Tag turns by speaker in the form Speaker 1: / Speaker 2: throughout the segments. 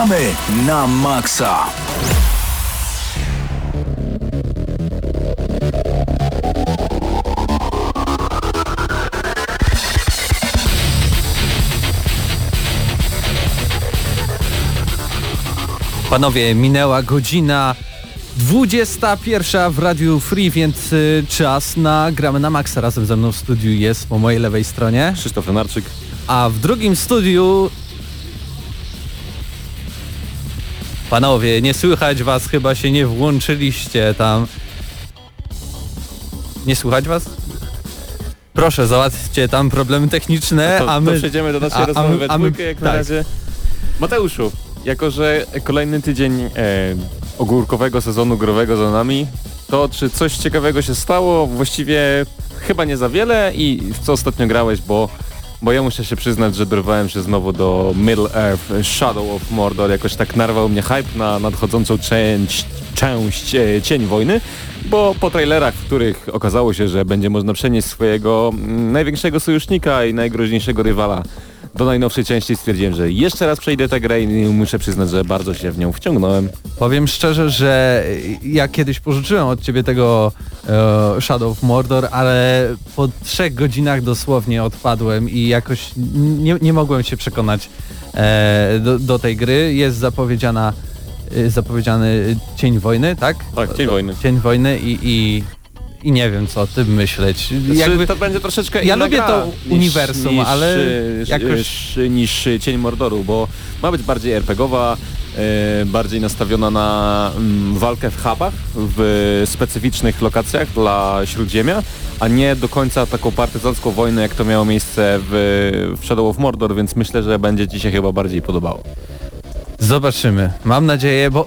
Speaker 1: gramy na maksa.
Speaker 2: Panowie, minęła godzina 21 w Radiu Free, więc y, czas na gramy na Maxa. Razem ze mną w studiu jest po mojej lewej stronie.
Speaker 3: Krzysztof Lenarczyk.
Speaker 2: A w drugim studiu... Panowie, nie słychać was, chyba się nie włączyliście tam. Nie słychać was? Proszę, załatwcie tam problemy techniczne,
Speaker 3: To,
Speaker 2: a my...
Speaker 3: to przejdziemy do naszej
Speaker 2: a- a
Speaker 3: rozmowy
Speaker 2: my-
Speaker 3: we
Speaker 2: a my-
Speaker 3: dwójkę, jak na
Speaker 2: tak.
Speaker 3: razie. Mateuszu, jako że kolejny tydzień e, ogórkowego sezonu growego za nami, to czy coś ciekawego się stało? Właściwie chyba nie za wiele i w co ostatnio grałeś, bo, bo ja muszę się przyznać, że dorwałem się znowu do Middle Earth Shadow of Mordor, jakoś tak narwał mnie hype na nadchodzącą część, część e, Cień Wojny, bo po trailerach, w których okazało się, że będzie można przenieść swojego mm, największego sojusznika i najgroźniejszego rywala do najnowszej części stwierdziłem, że jeszcze raz przejdę tę grę i muszę przyznać, że bardzo się w nią wciągnąłem.
Speaker 2: Powiem szczerze, że ja kiedyś pożyczyłem od ciebie tego e, Shadow of Mordor, ale po trzech godzinach dosłownie odpadłem i jakoś nie, nie mogłem się przekonać e, do, do tej gry. Jest zapowiedziana e, zapowiedziany Cień Wojny, tak?
Speaker 3: Tak, Cień Wojny.
Speaker 2: Cień Wojny i, i, i nie wiem co o tym myśleć.
Speaker 3: Jakby... To będzie troszeczkę
Speaker 2: Ja lubię to
Speaker 3: niż,
Speaker 2: uniwersum,
Speaker 3: niż,
Speaker 2: ale
Speaker 3: e,
Speaker 2: jakoś-
Speaker 3: e, niż Cień Mordoru, bo ma być bardziej RPGowa, e, bardziej nastawiona na mm, walkę w hubach, w specyficznych lokacjach dla Śródziemia, a nie do końca taką partyzancką wojnę, jak to miało miejsce w, w Shadow of Mordor, więc myślę, że będzie Ci się chyba bardziej podobało.
Speaker 2: Zobaczymy. Mam nadzieję, bo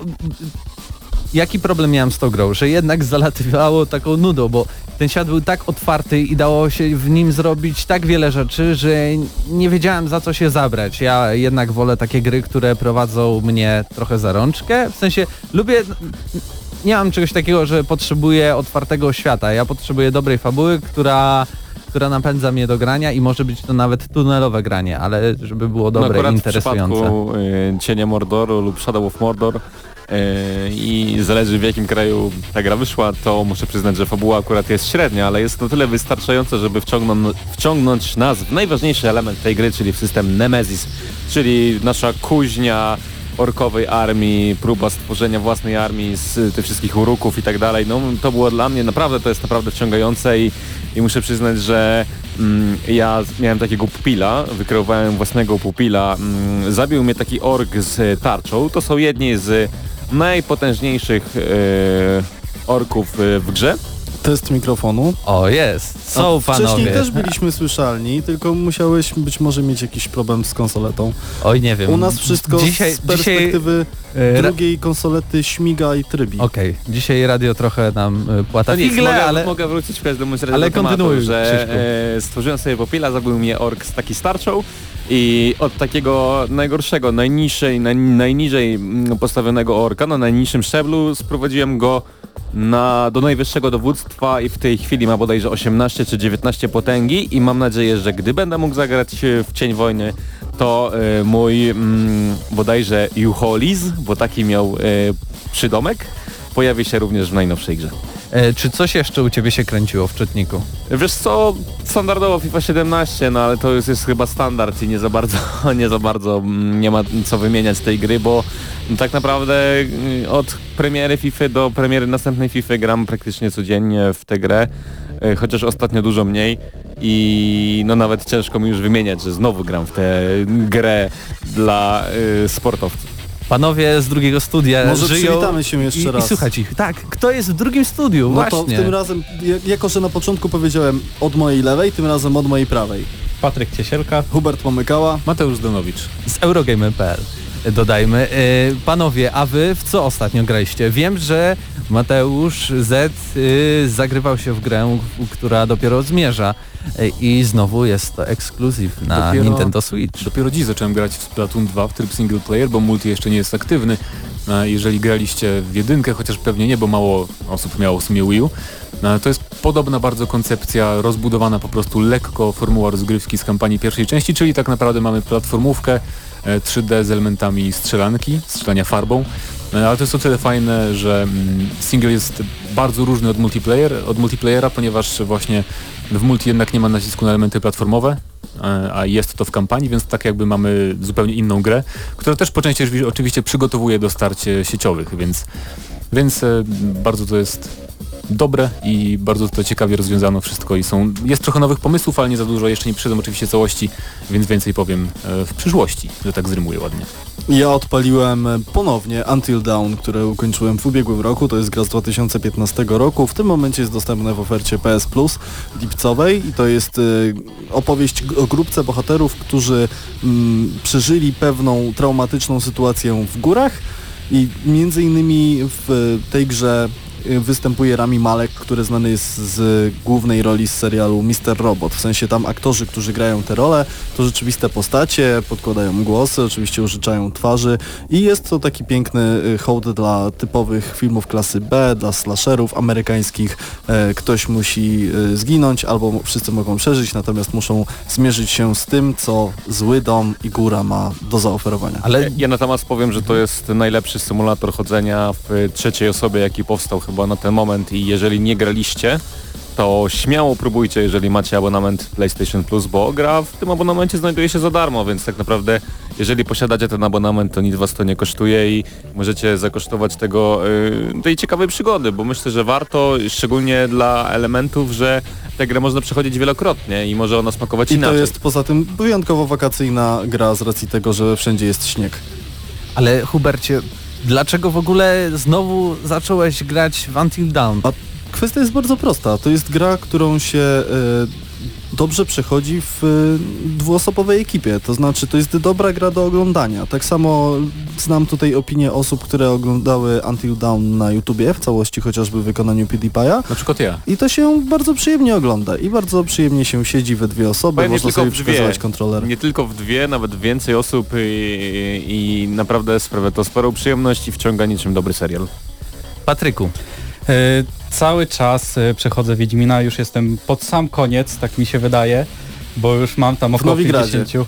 Speaker 2: jaki problem miałem z tą grą, że jednak zalatywało taką nudą, bo ten świat był tak otwarty i dało się w nim zrobić tak wiele rzeczy, że nie wiedziałem za co się zabrać. Ja jednak wolę takie gry, które prowadzą mnie trochę za rączkę. W sensie lubię nie mam czegoś takiego, że potrzebuję otwartego świata. Ja potrzebuję dobrej fabuły, która która napędza mnie do grania i może być to nawet tunelowe granie, ale żeby było dobre
Speaker 3: no
Speaker 2: i interesujące.
Speaker 3: w przypadku y, Cienia Mordoru lub Shadow of Mordor i zależy w jakim kraju ta gra wyszła, to muszę przyznać, że fabuła akurat jest średnia, ale jest na tyle wystarczająca, żeby wciągnąć, wciągnąć nas w najważniejszy element tej gry, czyli w system Nemesis, czyli nasza kuźnia orkowej armii, próba stworzenia własnej armii z tych wszystkich uruków i tak dalej. No to było dla mnie naprawdę, to jest naprawdę wciągające i, i muszę przyznać, że mm, ja miałem takiego pupila, wykreowałem własnego pupila. Mm, zabił mnie taki ork z tarczą. To są jedni z najpotężniejszych e, orków e, w grze.
Speaker 4: Test mikrofonu.
Speaker 2: O, jest. Są
Speaker 4: A Wcześniej
Speaker 2: panowie.
Speaker 4: też byliśmy słyszalni, tylko musiałeś być może mieć jakiś problem z konsoletą.
Speaker 2: Oj, nie wiem.
Speaker 4: U nas wszystko
Speaker 2: dzisiaj,
Speaker 4: z perspektywy
Speaker 2: Dzisiaj, e,
Speaker 4: drugiej konsolety śmiga i trybi.
Speaker 2: Okej, dzisiaj radio trochę nam płata figle,
Speaker 3: mogę,
Speaker 2: ale...
Speaker 3: mogę wrócić w każdym razie
Speaker 2: ale
Speaker 3: do tematu,
Speaker 2: kontynuuj,
Speaker 3: że e, stworzyłem sobie popila, zabił mnie ork z taki starczą i od takiego najgorszego, najniższej, naj, najniżej mm, postawionego orka, na najniższym szczeblu sprowadziłem go na, do najwyższego dowództwa i w tej chwili ma bodajże 18 czy 19 potęgi i mam nadzieję, że gdy będę mógł zagrać w Cień Wojny, to e, mój mm, bodajże Juholis, bo taki miał e, przydomek, pojawi się również w najnowszej grze.
Speaker 2: E, czy coś jeszcze u ciebie się kręciło w czytniku?
Speaker 3: Wiesz co, standardowo FIFA 17, no ale to już jest chyba standard i nie za bardzo, nie za bardzo mm, nie ma co wymieniać tej gry, bo tak naprawdę y, od premiery FIFA do premiery następnej FIFA gram praktycznie codziennie w tę grę, y, chociaż ostatnio dużo mniej i no nawet ciężko mi już wymieniać, że znowu gram w tę grę dla y, sportowców.
Speaker 2: Panowie z drugiego studia
Speaker 4: Może
Speaker 2: żyją
Speaker 4: przywitamy się jeszcze
Speaker 2: i,
Speaker 4: raz.
Speaker 2: i słuchać ich. Tak, kto jest w drugim studiu?
Speaker 4: No to
Speaker 2: Właśnie.
Speaker 4: tym razem, jak- jako że na początku powiedziałem od mojej lewej, tym razem od mojej prawej.
Speaker 5: Patryk Ciesielka,
Speaker 4: Hubert Pomykała.
Speaker 5: Mateusz Donowicz.
Speaker 2: Z Eurogamer.pl dodajmy. E, panowie, a wy w co ostatnio graliście? Wiem, że Mateusz Z y, zagrywał się w grę, która dopiero zmierza i znowu jest to ekskluzyw na
Speaker 5: Dopiero-
Speaker 2: Nintendo Switch.
Speaker 5: Dopiero dziś zacząłem grać w Splatoon 2 w tryb single player, bo multi jeszcze nie jest aktywny. E, Jeżeli graliście w jedynkę, chociaż pewnie nie, bo mało osób miało w sumie Wii U, e, to jest podobna bardzo koncepcja, rozbudowana po prostu lekko formuła rozgrywki z kampanii pierwszej części, czyli tak naprawdę mamy platformówkę, e, 3D z elementami strzelanki, strzelania farbą. E, Ale to jest o tyle fajne, że mm, single jest bardzo różny od multiplayer, od multiplayera, ponieważ właśnie w multi jednak nie ma nacisku na elementy platformowe, e, a jest to w kampanii, więc tak jakby mamy zupełnie inną grę, która też po części oczywiście- przygotowuje do starcie sieciowych, więc, więc e, bardzo to jest dobre i bardzo to ciekawie rozwiązano wszystko i są, jest trochę nowych pomysłów, ale nie za dużo, jeszcze nie przyszedłem oczywiście całości, więc więcej powiem e, w przyszłości, że tak zrymuję ładnie.
Speaker 4: Ja odpaliłem ponownie Until Dawn, które ukończyłem w ubiegłym roku. To jest gra z 2015 roku. W tym momencie jest dostępne w ofercie PS Plus lipcowej i to jest y, opowieść o grupce bohaterów, którzy mm, przeżyli pewną traumatyczną sytuację w górach i między innymi w tej grze występuje Rami Malek, który znany jest z głównej roli z serialu Mr. Robot. W sensie tam aktorzy, którzy grają te role, to rzeczywiste postacie, podkładają głosy, oczywiście użyczają twarzy i jest to taki piękny y, hołd dla typowych filmów klasy B, dla slasherów amerykańskich. E, Ktoś musi y, zginąć albo wszyscy mogą przeżyć, natomiast muszą zmierzyć się z tym, co zły dom i góra ma do zaoferowania.
Speaker 2: Ale
Speaker 3: Ja natomiast powiem, że to jest najlepszy symulator chodzenia w trzeciej osobie, jaki powstał chyba na ten moment i jeżeli nie graliście, to śmiało próbujcie, jeżeli macie abonament PlayStation Plus, bo gra w tym abonamencie znajduje się za darmo, więc tak naprawdę jeżeli posiadacie ten abonament, to nic was to nie kosztuje i możecie zakosztować tego, yy, tej ciekawej przygody, bo myślę, że warto, szczególnie dla elementów, że tę grę można przechodzić wielokrotnie i może ona smakować
Speaker 4: I to
Speaker 3: inaczej.
Speaker 4: jest poza tym wyjątkowo wakacyjna gra z racji tego, że wszędzie jest śnieg.
Speaker 2: Ale Hubercie, dlaczego w ogóle znowu zacząłeś grać w Until Dawn?
Speaker 4: A kwestia jest bardzo prosta. To jest gra, którą się e, dobrze przechodzi w e, dwuosobowej ekipie. To znaczy, to jest dobra gra do oglądania. Tak samo znam tutaj opinię osób, które oglądały Until Dawn na YouTubie w całości, chociażby w wykonaniu PewDiePie'a.
Speaker 5: Na przykład ja.
Speaker 4: I to się bardzo przyjemnie ogląda i bardzo przyjemnie się siedzi we dwie osoby,
Speaker 3: Powiem, nie
Speaker 4: można
Speaker 3: tylko
Speaker 4: sobie
Speaker 3: w dwie.
Speaker 4: przekazywać kontroler.
Speaker 3: Nie tylko w dwie, nawet więcej osób i, i naprawdę sprawia to sporą przyjemność i wciąga niczym dobry serial.
Speaker 2: Patryku,
Speaker 6: cały czas e, przechodzę Wiedźmina, już jestem pod sam koniec, tak mi się wydaje, bo już mam tam około
Speaker 4: Nowigradzie.
Speaker 6: 50.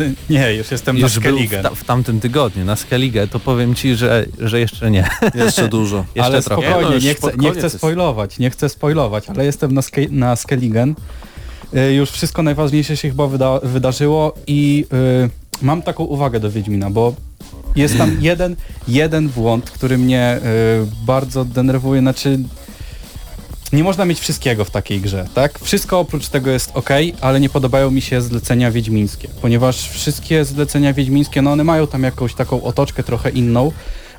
Speaker 6: E, Nie, już jestem
Speaker 2: już
Speaker 6: na Skellige.
Speaker 2: ta, w tamtym tygodniu na Skellige, to powiem ci, że, że jeszcze nie.
Speaker 4: Jeszcze dużo.
Speaker 2: Jeszcze
Speaker 6: ale
Speaker 2: trochę.
Speaker 6: spokojnie,
Speaker 3: Nie, no
Speaker 6: nie, chcę, nie chcę spoilować, nie chcę spoilować, ale jestem na, ske, na Skelligen. E, Już wszystko najważniejsze się chyba wyda, wydarzyło i e, mam taką uwagę do Wiedźmina, bo jest tam jeden, jeden błąd, który mnie e, bardzo denerwuje, znaczy nie można mieć wszystkiego w takiej grze, tak? Wszystko oprócz tego jest ok, ale nie podobają mi się zlecenia wiedźmińskie, ponieważ wszystkie zlecenia wiedźmińskie, no one mają tam jakąś taką otoczkę trochę inną,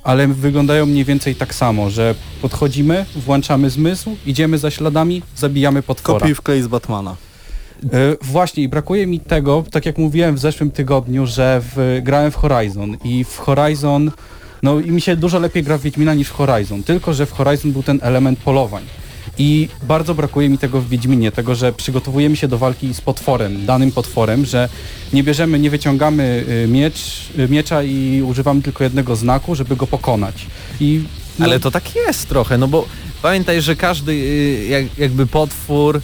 Speaker 6: ale wyglądają mniej więcej tak samo, że podchodzimy, włączamy zmysł, idziemy za śladami, zabijamy potwora.
Speaker 4: Kopiuj w klej z Batmana.
Speaker 6: E, właśnie i brakuje mi tego, tak jak mówiłem w zeszłym tygodniu, że w, grałem w Horizon i w Horizon, no i mi się dużo lepiej gra w Wiedźmina niż w Horizon, tylko że w Horizon był ten element polowań. I bardzo brakuje mi tego w Wiedźminie, tego, że przygotowujemy się do walki z potworem, danym potworem, że nie bierzemy, nie wyciągamy y, miecz, y, miecza i używamy tylko jednego znaku, żeby go pokonać. I no,
Speaker 2: Ale to tak jest trochę, no bo pamiętaj, że każdy y, jak, jakby potwór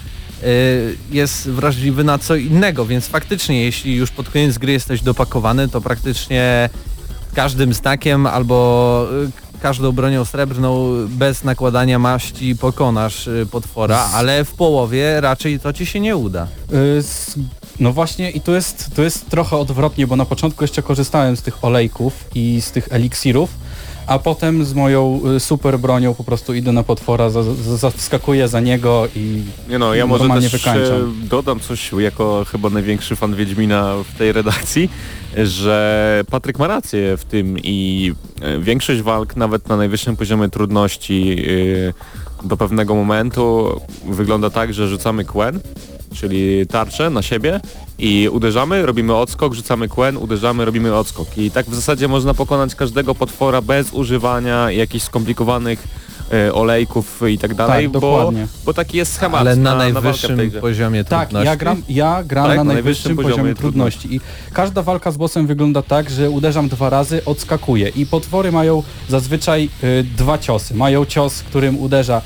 Speaker 2: jest wrażliwy na co innego, więc faktycznie jeśli już pod koniec gry jesteś dopakowany, to praktycznie każdym znakiem albo y, każdą bronią srebrną bez nakładania maści pokonasz y, potwora, ale w połowie raczej to ci się nie uda.
Speaker 6: Y, No właśnie i tu jest, tu jest trochę odwrotnie, bo na początku jeszcze korzystałem z tych olejków i z tych eliksirów, a potem z moją y, super bronią po prostu idę na potwora, za- za- niego i
Speaker 3: Nie no, ja może też
Speaker 6: wykańczam.
Speaker 3: e, dodam coś jako chyba największy fan Wiedźmina w tej redakcji, że Patryk ma rację w tym i e, większość walk nawet na najwyższym poziomie trudności e, do pewnego momentu wygląda tak, że rzucamy kłen, czyli tarczę na siebie i uderzamy, robimy odskok, rzucamy kłen, uderzamy, robimy odskok. I tak w zasadzie można pokonać każdego potwora bez używania jakichś skomplikowanych e, olejków i tak dalej,
Speaker 6: tak,
Speaker 3: bo,
Speaker 6: dokładnie.
Speaker 3: bo taki jest schemat
Speaker 2: Ale na,
Speaker 3: tej
Speaker 2: najwyższym
Speaker 3: grze.
Speaker 2: poziomie
Speaker 6: Tak,
Speaker 2: trudności.
Speaker 6: ja gram, ja gram
Speaker 3: Tak,
Speaker 6: na
Speaker 3: na
Speaker 6: najwyższym
Speaker 3: najwyższym
Speaker 6: poziomie
Speaker 3: poziomie
Speaker 6: trudności i każda walka z bossem wygląda tak, że uderzam dwa razy, odskakuję i potwory mają zazwyczaj y, dwa ciosy. Mają cios, którym uderza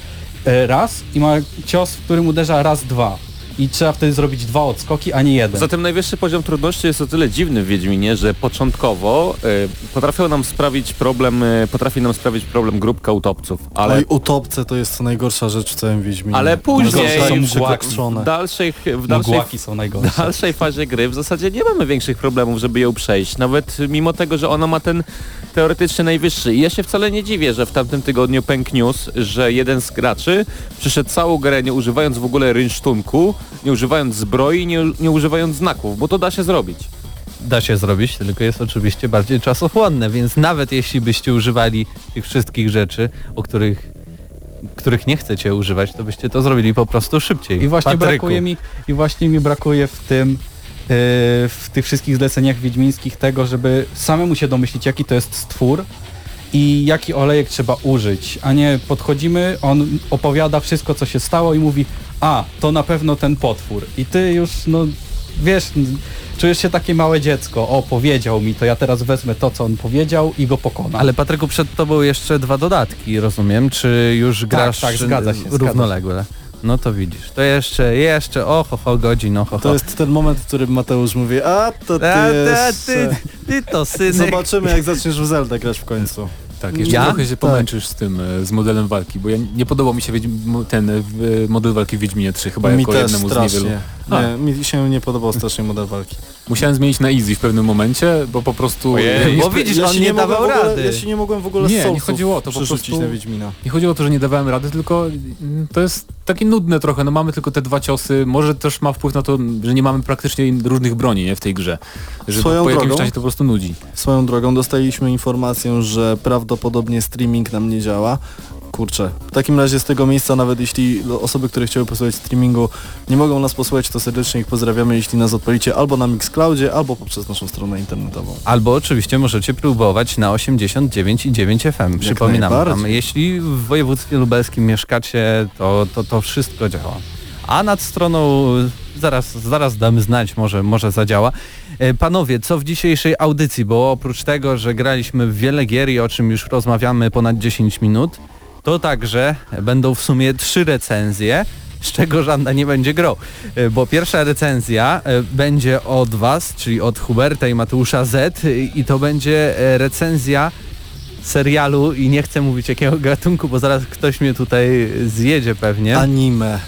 Speaker 6: y, raz i ma cios, w którym uderza raz, dwa. I trzeba wtedy zrobić dwa odskoki, a nie jeden.
Speaker 3: Zatem najwyższy poziom trudności jest o tyle dziwny w Wiedźminie, że początkowo y, potrafią nam sprawić problem, y, potrafi nam sprawić problem grupka utopców, ale,
Speaker 4: Ale utopce to jest najgorsza rzecz w całym Wiedźminie.
Speaker 3: ale później w dalszej, w dalszej,
Speaker 6: głaki są najgorsze.
Speaker 3: w dalszej fazie gry w zasadzie nie mamy większych problemów, żeby ją przejść, nawet mimo tego, że ona ma ten teoretycznie najwyższy. I ja się wcale nie dziwię, że w tamtym tygodniu pękł news, że jeden z graczy przyszedł całą grę nie używając w ogóle rynsztunku, nie używając zbroi, nie, nie używając znaków, bo to da się zrobić.
Speaker 2: Da się zrobić, tylko jest oczywiście bardziej czasochłonne, więc nawet jeśli byście używali tych wszystkich rzeczy, o których, których nie chcecie używać, to byście to zrobili po prostu szybciej.
Speaker 6: I właśnie
Speaker 2: Patryku,
Speaker 6: brakuje mi, i właśnie mi brakuje w tym, yy, w tych wszystkich zleceniach wiedźmińskich tego, żeby samemu się domyślić, jaki to jest stwór i jaki olejek trzeba użyć, a nie podchodzimy, on opowiada wszystko, co się stało i mówi, a, to na pewno ten potwór. I ty już, no, wiesz, czujesz się takie małe dziecko, o, powiedział mi, to ja teraz wezmę to, co on powiedział i go pokonam.
Speaker 2: Ale Patryku, przed tobą jeszcze dwa dodatki, rozumiem? Czy już grasz
Speaker 6: tak, zgadza się, zgadza się.
Speaker 2: No to widzisz, to jeszcze, jeszcze, o ho, ho godzin, o ho.
Speaker 4: To jest ten moment, w którym Mateusz mówi, a to ty,
Speaker 2: A, ty, ty to synek.
Speaker 4: Zobaczymy jak zaczniesz w Zelda grać w końcu.
Speaker 5: Tak, jeszcze
Speaker 2: Ja?
Speaker 5: trochę się
Speaker 4: Tak.
Speaker 5: pomęczysz z tym, e, z modelem walki, bo ja, nie podobał mi się ten e, model walki w Wiedźminie 3, chyba
Speaker 4: mi
Speaker 5: jako jednemu z niewielu.
Speaker 4: Nie, mi się nie podobał strasznie model walki.
Speaker 5: Musiałem zmienić na easy w pewnym momencie, bo po prostu...
Speaker 3: Ojej.
Speaker 2: Bo widzisz, on
Speaker 4: się
Speaker 2: nie
Speaker 4: mogłem
Speaker 2: dawał
Speaker 4: ogóle,
Speaker 2: rady.
Speaker 4: Ja się nie mogłem w ogóle
Speaker 5: Nie, nie chodziło o to, po prostu-
Speaker 4: na Wiedźmina.
Speaker 5: Nie chodziło o to, że nie dawałem rady, tylko mm, to jest takie nudne trochę, no mamy tylko te dwa ciosy, może też ma wpływ na to, że nie mamy praktycznie różnych broni nie, w tej grze. Że
Speaker 4: Swoją
Speaker 5: po jakimś
Speaker 4: drogą-
Speaker 5: czasie to po prostu nudzi.
Speaker 4: Swoją drogą dostaliśmy informację, że prawdopodobnie streaming nam nie działa. Kurczę, w takim razie z tego miejsca, nawet jeśli osoby, które chciały posłuchać streamingu nie mogą nas posłuchać, to serdecznie ich pozdrawiamy, jeśli nas odpalicie albo na Mixcloudzie, albo poprzez naszą stronę internetową.
Speaker 2: Albo oczywiście możecie próbować na 89,9 FM. Przypominam wam, jeśli w województwie lubelskim mieszkacie, to, to, to wszystko działa. A nad stroną zaraz, zaraz damy znać, może, może zadziała. E, Panowie, co w dzisiejszej audycji? Bo oprócz tego, że graliśmy w wiele gier i o czym już rozmawiamy ponad 10 minut, to także będą w sumie trzy recenzje, z czego żadna nie będzie grą. E, Bo pierwsza recenzja e, będzie od Was, czyli od Huberta i Mateusza Z e, i to będzie recenzja serialu i nie chcę mówić jakiego gatunku, bo zaraz ktoś mnie tutaj zjedzie pewnie.
Speaker 4: Anime.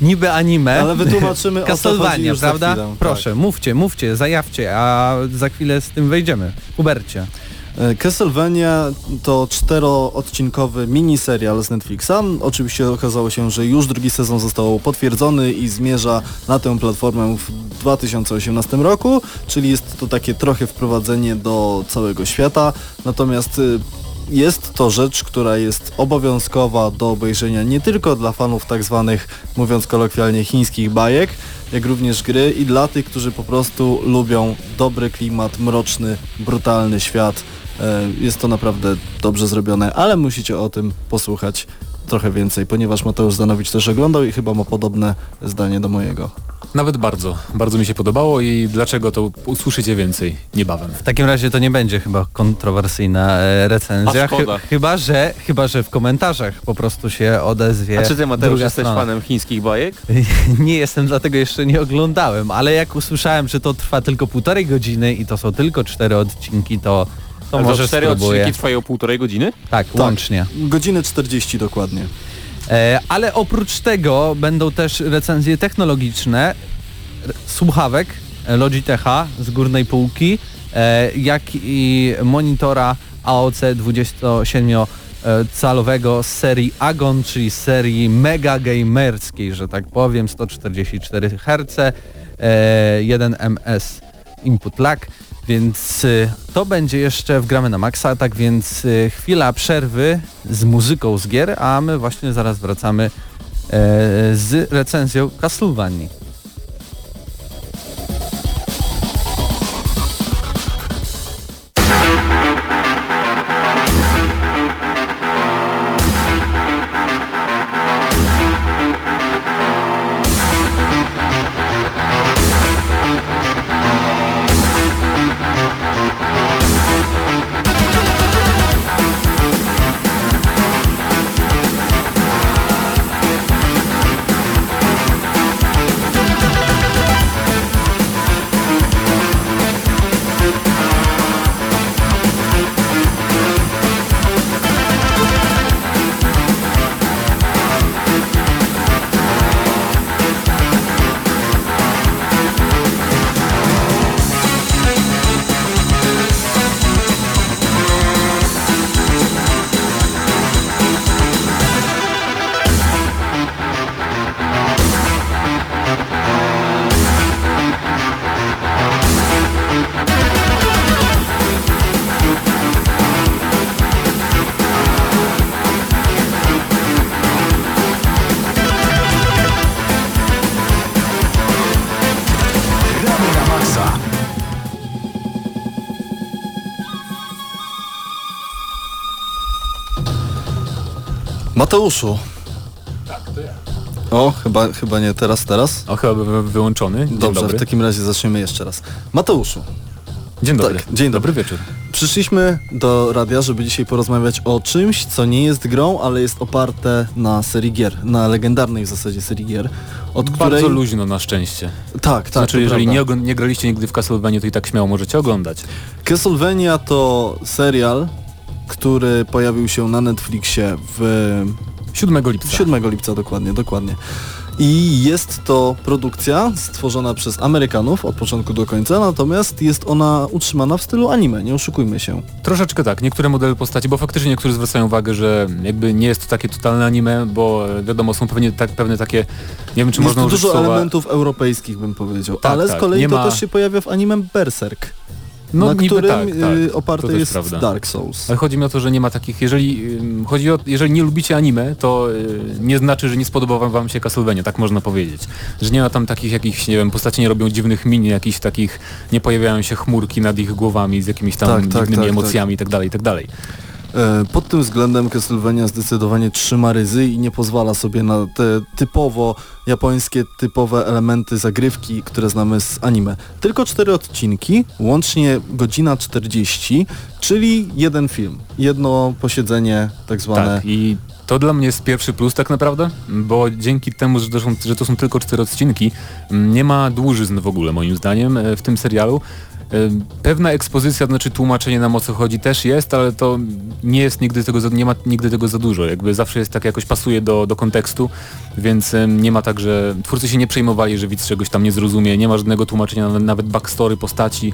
Speaker 2: Niby anime.
Speaker 4: Ale wytłumaczymy o co chodzi
Speaker 2: Castlevania, prawda?
Speaker 4: chwilę.
Speaker 2: Proszę,
Speaker 4: Tak.
Speaker 2: mówcie, mówcie, zajawcie, a za chwilę z tym wejdziemy. Hubercie.
Speaker 4: E, Castlevania to czteroodcinkowy miniserial z Netflixa. Oczywiście okazało się, że już drugi sezon został potwierdzony i zmierza na tę platformę w 2018 roku, czyli jest to takie trochę wprowadzenie do całego świata. Natomiast y, jest to rzecz, która jest obowiązkowa do obejrzenia nie tylko dla fanów tak zwanych, mówiąc kolokwialnie, chińskich bajek, jak również gry i dla tych, którzy po prostu lubią dobry klimat, mroczny, brutalny świat. E, Jest to naprawdę dobrze zrobione, ale musicie o tym posłuchać trochę więcej, ponieważ Mateusz Zanowicz też oglądał i chyba ma podobne zdanie do mojego.
Speaker 5: Nawet bardzo, bardzo mi się podobało i dlaczego to usłyszycie więcej niebawem.
Speaker 2: W takim razie to nie będzie chyba kontrowersyjna e, recenzja. Chy- chyba, że, chyba, że w komentarzach po prostu się odezwie
Speaker 3: A czy ty Mateusz jesteś
Speaker 2: strona.
Speaker 3: fanem chińskich bajek?
Speaker 2: nie jestem, dlatego jeszcze nie oglądałem, ale jak usłyszałem, że to trwa tylko półtorej godziny i to są tylko cztery odcinki, to, to
Speaker 3: Ale
Speaker 2: może
Speaker 3: cztery
Speaker 2: spróbuję.
Speaker 3: odcinki trwają półtorej godziny?
Speaker 2: Tak, łącznie.
Speaker 4: Godzinę 40 dokładnie.
Speaker 2: E, ale oprócz tego będą też recenzje technologiczne słuchawek e, Logitecha z górnej półki, e, jak i monitora AOC 27-calowego z serii Agon, czyli z serii mega gamerskiej, że tak powiem, 144 Hz, e, 1 ms input lag, więc y, to będzie jeszcze w gramy na maksa, tak więc y, chwila przerwy z muzyką z gier, a my właśnie zaraz wracamy e, z recenzją Castlevanii.
Speaker 4: Mateuszu. O, chyba, chyba nie teraz, teraz.
Speaker 5: O, chyba był wyłączony. Dzień
Speaker 4: Dobrze,
Speaker 5: dobry.
Speaker 4: w takim razie zaczniemy jeszcze raz. Mateuszu,
Speaker 5: Dzień dobry.
Speaker 4: Tak, dzień dobry.
Speaker 5: Dobry wieczór.
Speaker 4: przyszliśmy do radia, żeby dzisiaj porozmawiać o czymś, co nie jest grą, ale jest oparte na serii gier, na legendarnej w zasadzie serii gier, od
Speaker 5: Bardzo
Speaker 4: której...
Speaker 5: luźno na szczęście.
Speaker 4: Tak, tak,
Speaker 5: znaczy,
Speaker 4: to
Speaker 5: jeżeli
Speaker 4: prawda.
Speaker 5: nie, nie graliście nigdy w Castlevania, to i tak śmiało możecie oglądać.
Speaker 4: Castlevania to serial, który pojawił się na Netflixie w
Speaker 5: 7 lipca.
Speaker 4: 7 lipca dokładnie, dokładnie. I jest to produkcja stworzona przez Amerykanów od początku do końca, natomiast jest ona utrzymana w stylu anime, nie oszukujmy się.
Speaker 5: Troszeczkę tak, niektóre modele postaci, bo faktycznie niektórzy zwracają uwagę, że jakby nie jest to takie totalne anime, bo e, wiadomo, są pewnie tak, pewne takie, nie wiem czy
Speaker 4: jest
Speaker 5: można użyć
Speaker 4: dużo
Speaker 5: słowa...
Speaker 4: elementów europejskich bym powiedział,
Speaker 5: Tak,
Speaker 4: ale z
Speaker 5: tak,
Speaker 4: kolei to
Speaker 5: ma-
Speaker 4: też się pojawia w anime Berserk,
Speaker 5: no,
Speaker 4: na którym
Speaker 5: tak, tak,
Speaker 4: y,
Speaker 5: to
Speaker 4: oparty
Speaker 5: też
Speaker 4: jest
Speaker 5: prawda.
Speaker 4: Dark Souls.
Speaker 5: Ale chodzi mi o to, że nie ma takich, jeżeli chodzi o, jeżeli nie lubicie anime, to y, nie znaczy, że nie spodoba wam się Castlevania, tak można powiedzieć. Że nie ma tam takich jakichś, nie wiem, postaci nie robią dziwnych min, jakichś takich, nie pojawiają się chmurki nad ich głowami z jakimiś tam
Speaker 4: Tak, tak,
Speaker 5: dziwnymi
Speaker 4: tak,
Speaker 5: emocjami i tak dalej, i tak
Speaker 4: Pod tym względem Castlevania zdecydowanie trzyma ryzy i nie pozwala sobie na te typowo japońskie, typowe elementy zagrywki, które znamy z anime. Tylko cztery odcinki, łącznie godzina 40, czyli jeden film, jedno posiedzenie tak zwane.
Speaker 5: Tak, i to dla mnie jest pierwszy plus tak naprawdę, bo dzięki temu, że to są, że to są tylko cztery odcinki, nie ma dłużyzn w ogóle moim zdaniem e, w tym serialu. Pewna ekspozycja, znaczy tłumaczenie nam o co chodzi też jest, ale to nie jest nigdy tego, nie ma nigdy tego za dużo. Jakby zawsze jest tak jakoś pasuje do, do kontekstu, więc nie ma tak, że twórcy się nie przejmowali, że widz czegoś tam nie zrozumie, nie ma żadnego tłumaczenia, nawet, backstory postaci,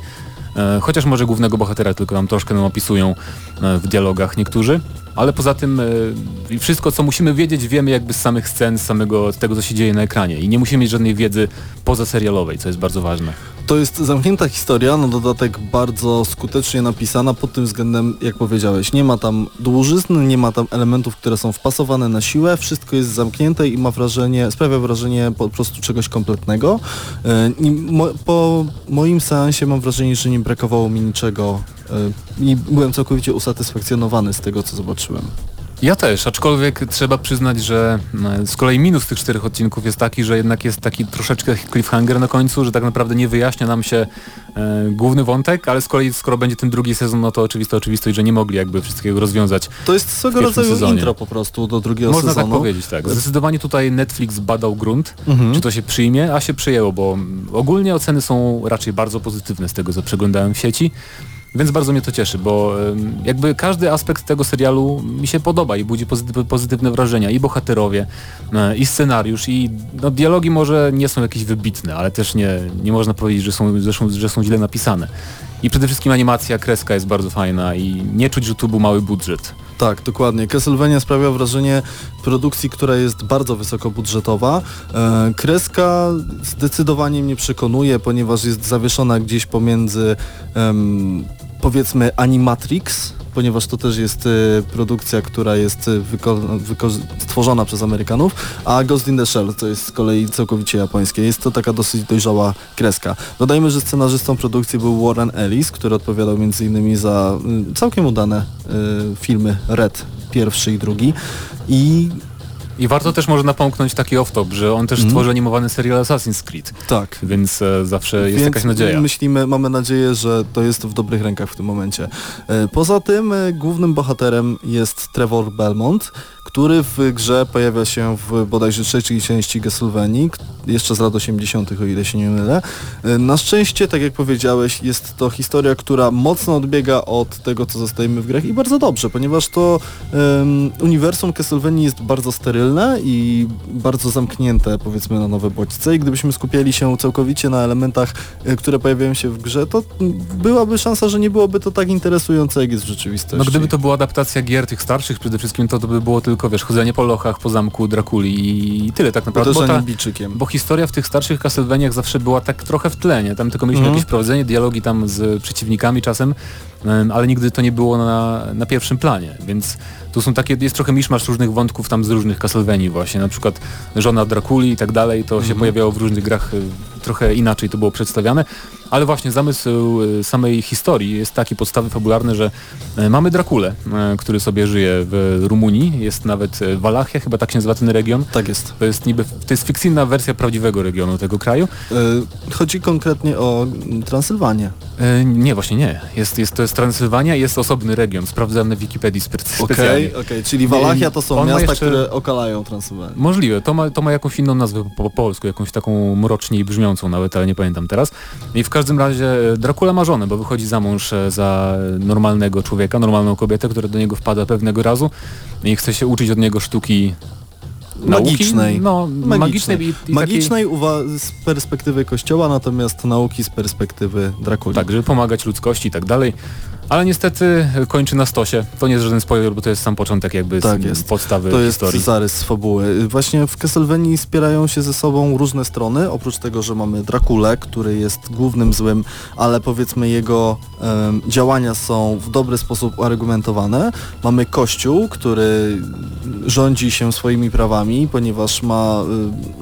Speaker 5: e, chociaż może głównego bohatera tylko tam troszkę nam opisują e, w dialogach niektórzy, ale poza tym e, wszystko co musimy wiedzieć wiemy jakby z samych scen, z samego tego co się dzieje na ekranie i nie musimy mieć żadnej wiedzy pozaserialowej, co jest bardzo ważne.
Speaker 4: To jest zamknięta historia, na dodatek bardzo skutecznie napisana pod tym względem, jak powiedziałeś, nie ma tam dłużyzn, nie ma tam elementów, które są wpasowane na siłę, wszystko jest zamknięte i ma wrażenie, sprawia wrażenie po prostu czegoś kompletnego. E, po moim seansie mam wrażenie, że nie brakowało mi niczego i byłem całkowicie usatysfakcjonowany z tego, co zobaczyłem.
Speaker 5: Ja też, aczkolwiek trzeba przyznać, że mm, z kolei minus tych czterech odcinków jest taki, że jednak jest taki troszeczkę cliffhanger na końcu, że tak naprawdę nie wyjaśnia nam się e, główny wątek, ale z kolei skoro będzie ten drugi sezon, no to oczywiste oczywistość, że nie mogli jakby wszystkiego rozwiązać.
Speaker 4: To jest swego rodzaju
Speaker 5: sezonie.
Speaker 4: intro po prostu do drugiego
Speaker 5: Można
Speaker 4: sezonu.
Speaker 5: tak powiedzieć, tak. Zdecydowanie tutaj Netflix badał grunt,
Speaker 4: Mhm.
Speaker 5: czy to się przyjmie, a się przyjęło, bo ogólnie oceny są raczej bardzo pozytywne z tego, co przeglądałem w sieci. Więc bardzo mnie to cieszy, bo jakby każdy aspekt tego serialu mi się podoba i budzi pozytyw, pozytywne wrażenia. I bohaterowie, e, i scenariusz, i no, dialogi może nie są jakieś wybitne, ale też nie, nie można powiedzieć, że są, że, są, że są źle napisane. I przede wszystkim animacja, kreska jest bardzo fajna i nie czuć, że tu był mały budżet.
Speaker 4: Tak, dokładnie. Castlevania sprawia wrażenie produkcji, która jest bardzo wysokobudżetowa. E, kreska zdecydowanie mnie przekonuje, ponieważ jest zawieszona gdzieś pomiędzy powiedzmy Animatrix, ponieważ to też jest e, produkcja, która jest e, stworzona przez Amerykanów, a Ghost in the Shell to jest z kolei całkowicie japońskie. Jest to taka dosyć dojrzała kreska. Dodajmy, że scenarzystą produkcji był Warren Ellis, który odpowiadał m.in. za y, całkiem udane y, filmy Red, pierwszy i drugi. I
Speaker 5: I warto też może napomknąć taki off-top, że on też
Speaker 4: Mhm.
Speaker 5: stworzy animowany serial Assassin's Creed,
Speaker 4: tak.
Speaker 5: więc e, zawsze jest
Speaker 4: Więc
Speaker 5: jakaś nadzieja.
Speaker 4: Myślimy, mamy nadzieję, że to jest w dobrych rękach w tym momencie. E, Poza tym e, głównym bohaterem jest Trevor Belmont, który w grze pojawia się w bodajże trzeciej części Castlevanii, jeszcze z lat 80., o ile się nie mylę. E, Na szczęście, tak jak powiedziałeś, jest to historia, która mocno odbiega od tego, co zostajemy w grach i bardzo dobrze, ponieważ to uniwersum Castlevanii jest bardzo sterylne i bardzo zamknięte, powiedzmy, na nowe bodźce i gdybyśmy skupiali się całkowicie na elementach, e, które pojawiają się w grze, to mm, byłaby szansa, że nie byłoby to tak interesujące, jak jest w rzeczywistości.
Speaker 5: No gdyby to była adaptacja gier tych starszych przede wszystkim, to, to by było tylko, wiesz, chodzenie po lochach, po zamku Drakuli i tyle tak naprawdę. Bo, ta, bo historia w tych starszych Castlevaniach zawsze była tak trochę w tle, nie? Tam tylko mieliśmy
Speaker 4: Mhm.
Speaker 5: jakieś prowadzenie, dialogi tam z przeciwnikami czasem, em, ale nigdy to nie było na, na pierwszym planie, więc tu są takie, jest trochę miszmasz różnych wątków tam z różnych Castlevanii właśnie, na przykład żona Drakuli i tak dalej, to się
Speaker 4: Mhm.
Speaker 5: pojawiało w różnych grach, y, trochę inaczej to było przedstawiane, Ale właśnie zamysł y, samej historii jest taki podstawy fabularny, że e, mamy Drakulę, e, który sobie żyje w Rumunii, jest nawet Walachia, chyba tak się nazywa ten region.
Speaker 4: Tak jest.
Speaker 5: To jest niby, to jest fikcyjna wersja prawdziwego regionu tego kraju.
Speaker 4: Chodzi konkretnie o Transylwanię.
Speaker 5: Nie, właśnie nie. Jest, jest, to jest Transylwania jest osobny region. Sprawdzam na Wikipedii spe specjalnie.
Speaker 4: Okej, okej, czyli Walachia to są
Speaker 5: On
Speaker 4: miasta,
Speaker 5: jeszcze-
Speaker 4: które okalają Transylwanię.
Speaker 5: Możliwe, to ma, to ma jakąś inną nazwę po, po polsku, jakąś taką mroczniej brzmiącą nawet, ale nie pamiętam teraz. I w każdym razie Dracula ma żonę, bo wychodzi za mąż e, za normalnego człowieka, normalną kobietę, która do niego wpada pewnego razu i chce się uczyć od niego sztuki nauki.
Speaker 4: Magicznej.
Speaker 5: No,
Speaker 4: Magicznej.
Speaker 5: magicznej. i, i takiej-
Speaker 4: Magicznej uwa- z perspektywy kościoła, natomiast nauki z perspektywy Drakuli.
Speaker 5: Tak, żeby pomagać ludzkości i tak dalej. Ale niestety kończy na stosie. To nie jest żaden spoiler, bo to jest sam początek jakby
Speaker 4: Tak
Speaker 5: z
Speaker 4: jest.
Speaker 5: podstawy
Speaker 4: To jest
Speaker 5: historii.
Speaker 4: zarys fabuły. Właśnie w Castlevanii spierają się ze sobą różne strony, oprócz tego, że mamy Drakulę, który jest głównym złym, ale powiedzmy jego em, działania są w dobry sposób uargumentowane. Mamy Kościół, który rządzi się swoimi prawami, ponieważ ma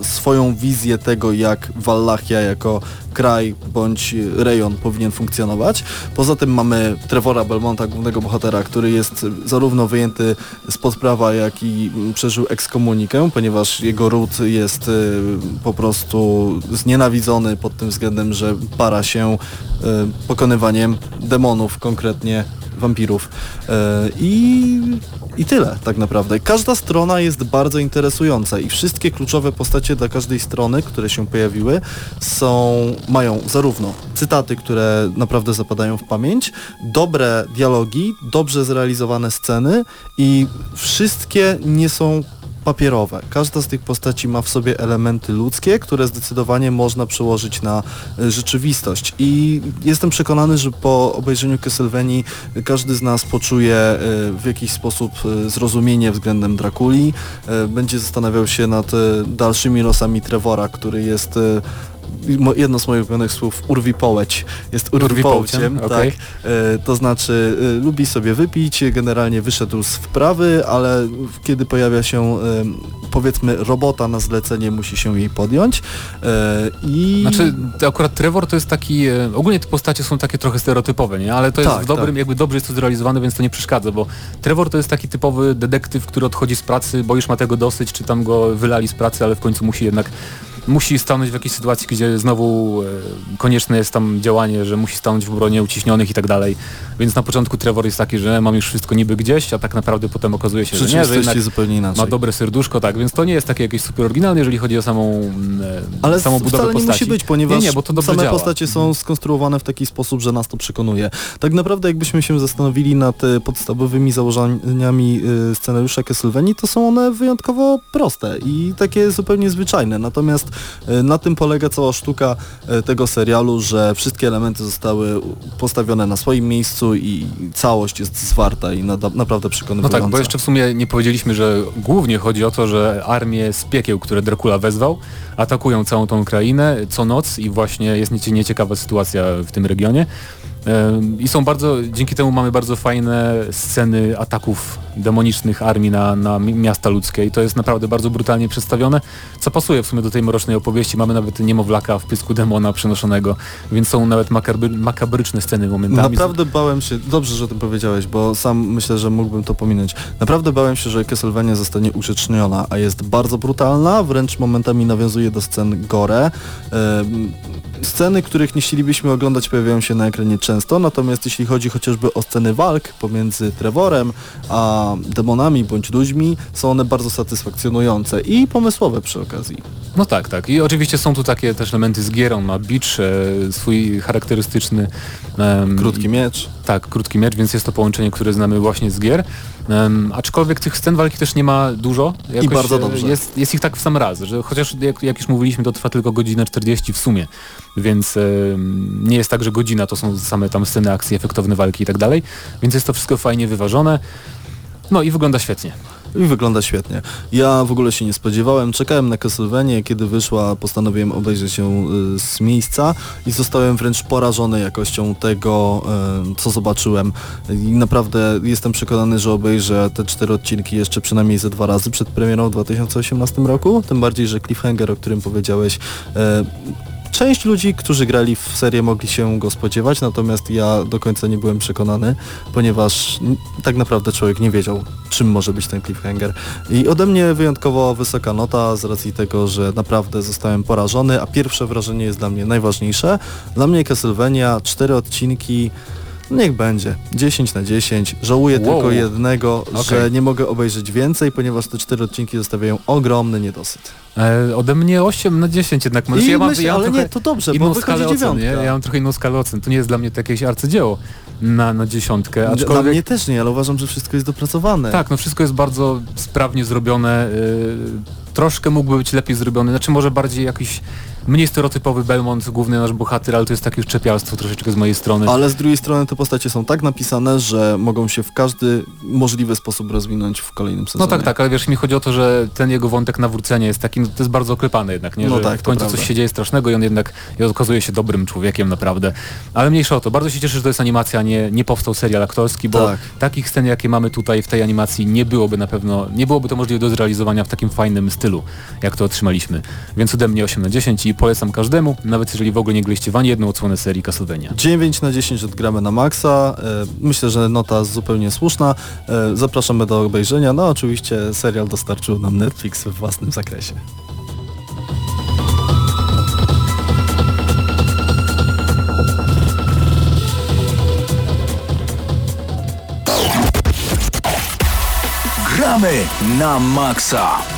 Speaker 4: y, swoją wizję tego, jak Wallachia jako kraj bądź rejon powinien funkcjonować. Poza tym mamy Trevora Belmonta, głównego bohatera, który jest zarówno wyjęty spod prawa, jak i przeżył ekskomunikę, ponieważ jego ród jest y, po prostu znienawidzony pod tym względem, że para się y, pokonywaniem demonów, konkretnie wampirów. Y, I, I tyle tak naprawdę. Każda strona jest bardzo interesująca i wszystkie kluczowe postacie dla każdej strony, które się pojawiły, są, mają zarówno cytaty, które naprawdę zapadają w pamięć, dobre dialogi, dobrze zrealizowane sceny i wszystkie nie są papierowe. Każda z tych postaci ma w sobie elementy ludzkie, które zdecydowanie można przełożyć na e, rzeczywistość. I jestem przekonany, że po obejrzeniu Castlevanii każdy z nas poczuje e, w jakiś sposób e, zrozumienie względem Drakuli, będzie zastanawiał się nad dalszymi losami Trevora, który jest jedno z moich ulubionych słów, urwi połeć. Jest urwi
Speaker 5: Urwipołciem,
Speaker 4: połciem,
Speaker 5: okej.
Speaker 4: tak. E, to znaczy e, lubi sobie wypić, generalnie wyszedł z wprawy, ale kiedy pojawia się e, powiedzmy robota na zlecenie, musi się jej podjąć. E, I
Speaker 5: Znaczy, akurat Trevor to jest taki, e, ogólnie te postacie są takie trochę stereotypowe, nie? Ale to jest
Speaker 4: Tak,
Speaker 5: w dobrym,
Speaker 4: tak.
Speaker 5: jakby dobrze jest to zrealizowane, więc to nie przeszkadza, bo Trevor to jest taki typowy detektyw, który odchodzi z pracy, bo już ma tego dosyć, czy tam go wylali z pracy, ale w końcu musi jednak musi stanąć w jakiejś sytuacji, gdzie znowu e, konieczne jest tam działanie, że musi stanąć w obronie uciśnionych i tak dalej. Więc na początku Trevor jest taki, że mam już wszystko niby gdzieś, a tak naprawdę potem okazuje się, że nie, że jednak
Speaker 4: zupełnie inaczej.
Speaker 5: ma dobre serduszko, tak, więc to nie jest takie jakieś super oryginalne, jeżeli chodzi o samą, e,
Speaker 4: Ale
Speaker 5: samą budowę
Speaker 4: wcale nie
Speaker 5: postaci.
Speaker 4: musi być, ponieważ
Speaker 5: nie, nie, bo to
Speaker 4: same
Speaker 5: działa.
Speaker 4: postacie są skonstruowane w taki sposób, że nas to przekonuje. Tak naprawdę jakbyśmy się zastanowili nad e, podstawowymi założeniami scenariusza Castlevanii, to są one wyjątkowo proste i takie zupełnie zwyczajne. Natomiast na tym polega cała sztuka e, tego serialu, że wszystkie elementy zostały postawione na swoim miejscu i całość jest zwarta i naprawdę
Speaker 5: No
Speaker 4: przekonująca.
Speaker 5: tak, bo jeszcze w sumie nie powiedzieliśmy, że głównie chodzi o to, że armie z piekieł, które Dracula wezwał, atakują całą tą krainę co noc i właśnie jest niecie- nieciekawa sytuacja w tym regionie. Ym, I są bardzo, dzięki temu mamy bardzo fajne sceny ataków demonicznych armii na, na mi- miasta ludzkie i to jest naprawdę bardzo brutalnie przedstawione, co pasuje w sumie do tej mrocznej opowieści. Mamy nawet niemowlaka w pysku demona przenoszonego, więc są nawet makabry, makabryczne sceny momentami.
Speaker 4: Naprawdę bałem się, dobrze, że o tym powiedziałeś, bo sam myślę, że mógłbym to pominąć. Naprawdę bałem się, że Castlevania zostanie urzeczniona, a jest bardzo brutalna, wręcz momentami nawiązuje do scen gore. Sceny, których nie chcielibyśmy oglądać pojawiają się na ekranie często, natomiast jeśli chodzi chociażby o sceny walk pomiędzy Trevorem a demonami bądź ludźmi, są one bardzo satysfakcjonujące i pomysłowe przy okazji.
Speaker 5: No tak, tak. I oczywiście są tu takie też elementy z gier. On ma beach, e, swój charakterystyczny...
Speaker 4: Krótki miecz.
Speaker 5: Tak, krótki miecz, więc jest to połączenie, które znamy właśnie z gier. Em, aczkolwiek tych scen walki też nie ma dużo. Jakoś,
Speaker 4: bardzo
Speaker 5: e,
Speaker 4: dobrze.
Speaker 5: Jest, jest ich tak w sam raz, że chociaż jak, jak już mówiliśmy, to trwa tylko godzinę 40 w sumie, więc em, nie jest tak, że godzina to są same tam sceny akcji, efektowne walki i tak dalej, więc jest to wszystko fajnie wyważone. No i wygląda świetnie.
Speaker 4: I wygląda świetnie. Ja w ogóle się nie spodziewałem. Czekałem na Castlevanię, kiedy wyszła, postanowiłem obejrzeć ją y, z miejsca i zostałem wręcz porażony jakością tego, y, co zobaczyłem. I naprawdę jestem przekonany, że obejrzę te cztery odcinki jeszcze przynajmniej ze dwa razy przed premierą w 2018 roku. Tym bardziej, że cliffhanger, o którym powiedziałeś, y, część ludzi, którzy grali w serię mogli się go spodziewać, natomiast ja do końca nie byłem przekonany, ponieważ tak naprawdę człowiek nie wiedział, czym może być ten cliffhanger. I ode mnie wyjątkowo wysoka nota z racji tego, że naprawdę zostałem porażony, a pierwsze wrażenie jest dla mnie najważniejsze. Dla mnie Castlevania, cztery odcinki, Niech będzie. 10 na 10. Żałuję
Speaker 5: Wow.
Speaker 4: tylko jednego,
Speaker 5: Okej.
Speaker 4: że nie mogę obejrzeć więcej, ponieważ te cztery odcinki zostawiają ogromny niedosyt.
Speaker 5: E, ode mnie 8 na 10 jednak. Znaczy,
Speaker 4: I
Speaker 5: ja mam, ja mam
Speaker 4: ale nie, to dobrze, bo
Speaker 5: inną skalę ocen. Ja mam trochę inną skalę ocen. To nie jest dla mnie to jakieś arcydzieło na, na dziesiątkę,
Speaker 4: Dla
Speaker 5: aczkolwiek...
Speaker 4: mnie też nie, ale uważam, że wszystko jest dopracowane.
Speaker 5: Tak, no wszystko jest bardzo sprawnie zrobione. Yy, troszkę mógłby być lepiej zrobiony. Znaczy może bardziej jakiś mniej stereotypowy Belmont, główny nasz bohater, ale to jest takie już czepialstwo troszeczkę z mojej strony.
Speaker 4: Ale z drugiej strony te postacie są tak napisane, że mogą się w każdy możliwy sposób rozwinąć w kolejnym sezonie.
Speaker 5: No tak, tak, ale wiesz, mi chodzi o to, że ten jego wątek nawrócenia jest taki, no, to jest bardzo oklepany jednak, nie?
Speaker 4: No
Speaker 5: Że
Speaker 4: tak,
Speaker 5: w końcu
Speaker 4: prawda.
Speaker 5: coś się dzieje strasznego i on jednak i okazuje się dobrym człowiekiem naprawdę. Ale mniejsza o to, bardzo się cieszę, że to jest animacja, a nie, nie powstał serial aktorski, bo
Speaker 4: Tak.
Speaker 5: takich scen, jakie mamy tutaj w tej animacji nie byłoby na pewno, nie byłoby to możliwe do zrealizowania w takim fajnym stylu, jak to otrzymaliśmy. Więc ode mnie 8 na 10 i polecam każdemu, nawet jeżeli w ogóle nie gliście w ani jedną odsłonę serii Castlevania.
Speaker 4: 9 na 10 odgramy na maksa. E, Myślę, że nota zupełnie słuszna. E, Zapraszamy do obejrzenia. No oczywiście serial dostarczył nam Netflix w własnym zakresie.
Speaker 1: Gramy na maksa.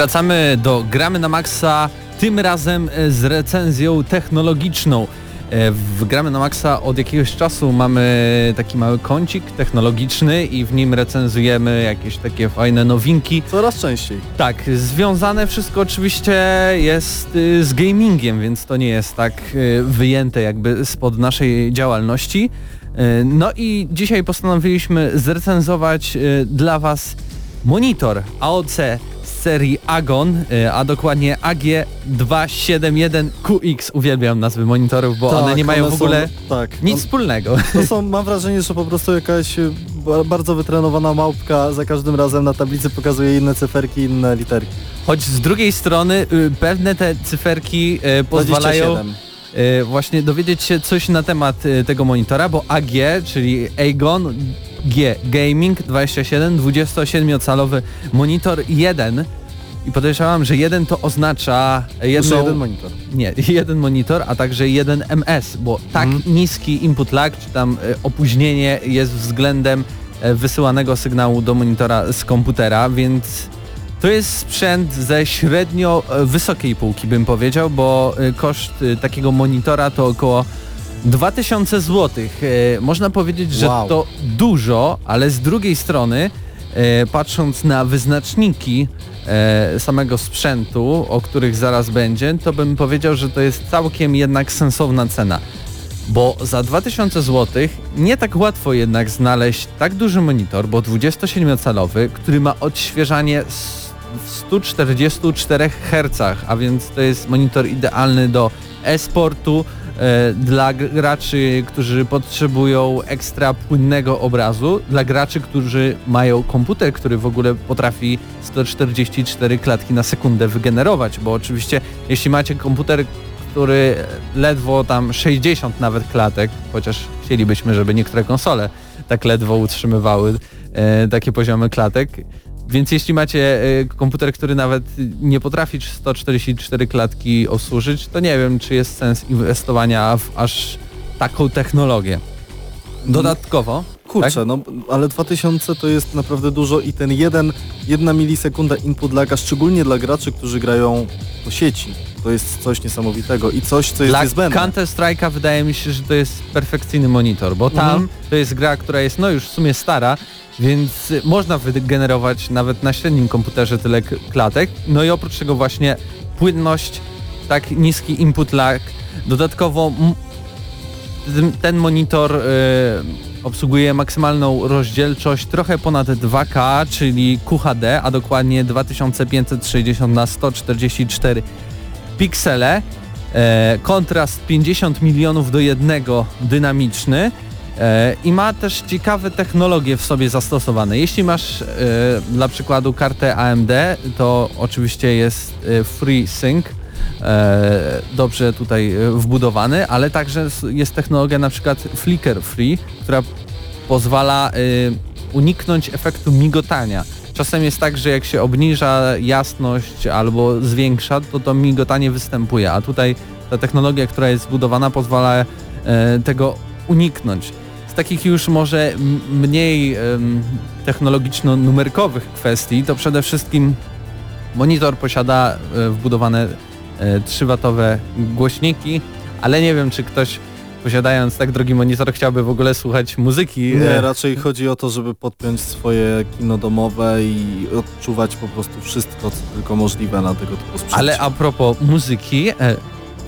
Speaker 2: Wracamy do Gramy na Maxa, tym razem e, z recenzją technologiczną. E, W Gramy na Maxa od jakiegoś czasu mamy taki mały kącik technologiczny i w nim recenzujemy jakieś takie fajne nowinki.
Speaker 4: Coraz częściej.
Speaker 2: Tak, związane wszystko oczywiście jest y, z gamingiem, więc to nie jest tak y, wyjęte jakby spod naszej działalności. Y, No i dzisiaj postanowiliśmy zrecenzować dla Was monitor AOC serii Agon, y, a dokładnie AG271QX. Uwielbiam nazwy monitorów, bo one nie mają w
Speaker 4: są-
Speaker 2: ogóle
Speaker 4: tak,
Speaker 2: nic
Speaker 4: on-
Speaker 2: wspólnego.
Speaker 4: To są, mam wrażenie, że po prostu jakaś e, ba- bardzo wytrenowana małpka za każdym razem na tablicy pokazuje inne cyferki, inne literki.
Speaker 2: Choć z drugiej strony y, pewne te cyferki y, pozwalają
Speaker 4: 27.
Speaker 2: y, właśnie dowiedzieć się coś na temat tego monitora, bo AG, czyli Aegon G Gaming 27, 27-calowy monitor 1 i podejrzewam, że jeden to oznacza jedną,
Speaker 4: jeden monitor.
Speaker 2: nie, jeden monitor, a także jeden MS, bo tak
Speaker 4: Mhm.
Speaker 2: niski input lag, czy tam y, opóźnienie jest względem y, wysyłanego sygnału do monitora z komputera, więc to jest sprzęt ze średnio e, wysokiej półki bym powiedział, bo e, koszt e, takiego monitora to około 2000 zł. E, można powiedzieć, że
Speaker 4: Wow.
Speaker 2: to dużo, ale z drugiej strony, e, patrząc na wyznaczniki e, samego sprzętu, o których zaraz będzie, to bym powiedział, że to jest całkiem jednak sensowna cena. Bo za 2000 zł nie tak łatwo jednak znaleźć tak duży monitor, bo 27-calowy, który ma odświeżanie s- w 144 Hz, a więc to jest monitor idealny do e-sportu, dla graczy, którzy potrzebują ekstra płynnego obrazu, dla graczy, którzy mają komputer, który w ogóle potrafi 144 klatki na sekundę wygenerować, bo oczywiście jeśli macie komputer, który ledwo tam 60 nawet klatek, chociaż chcielibyśmy, żeby niektóre konsole tak ledwo utrzymywały e, takie poziomy klatek, więc jeśli macie e, komputer, który nawet nie potrafi 144 klatki osłużyć, to nie wiem, czy jest sens inwestowania w aż taką technologię. Dodatkowo,
Speaker 4: Kurczę, no ale 2000 to jest naprawdę dużo i ten jeden, jedna milisekunda input laga, szczególnie dla graczy, którzy grają po sieci, to jest coś niesamowitego i coś, co jest
Speaker 2: dla
Speaker 4: niezbędne.
Speaker 2: Counter Strike'a wydaje mi się, że to jest perfekcyjny monitor, bo tam
Speaker 4: Mhm.
Speaker 2: to jest gra, która jest no już w sumie stara, więc można wygenerować nawet na średnim komputerze tyle klatek. No i oprócz tego właśnie płynność, tak niski input lag. Dodatkowo ten- monitor y, obsługuje maksymalną rozdzielczość trochę ponad 2K, czyli QHD, a dokładnie 2560 na 144 piksele. E, kontrast 50 milionów do jednego dynamiczny e, i ma też ciekawe technologie w sobie zastosowane. Jeśli masz e, dla przykładu kartę AMD, to oczywiście jest e, FreeSync, dobrze tutaj e, wbudowany, ale także jest technologia na przykład Flicker Free, która pozwala e, uniknąć efektu migotania. Czasem jest tak, że jak się obniża jasność albo zwiększa, to to migotanie występuje, a tutaj ta technologia, która jest zbudowana pozwala e, tego uniknąć. Z takich już może mniej technologiczno-numerkowych kwestii, to przede wszystkim monitor posiada e, wbudowane e, 3-watowe głośniki, ale nie wiem, czy ktoś posiadając tak drogi monitor chciałby w ogóle słuchać muzyki.
Speaker 4: Nie,
Speaker 2: e,
Speaker 4: raczej chodzi o to, żeby podpiąć swoje kino domowe i odczuwać po prostu wszystko, co tylko możliwe na tego typu sprzęcie.
Speaker 2: Ale a propos muzyki, e,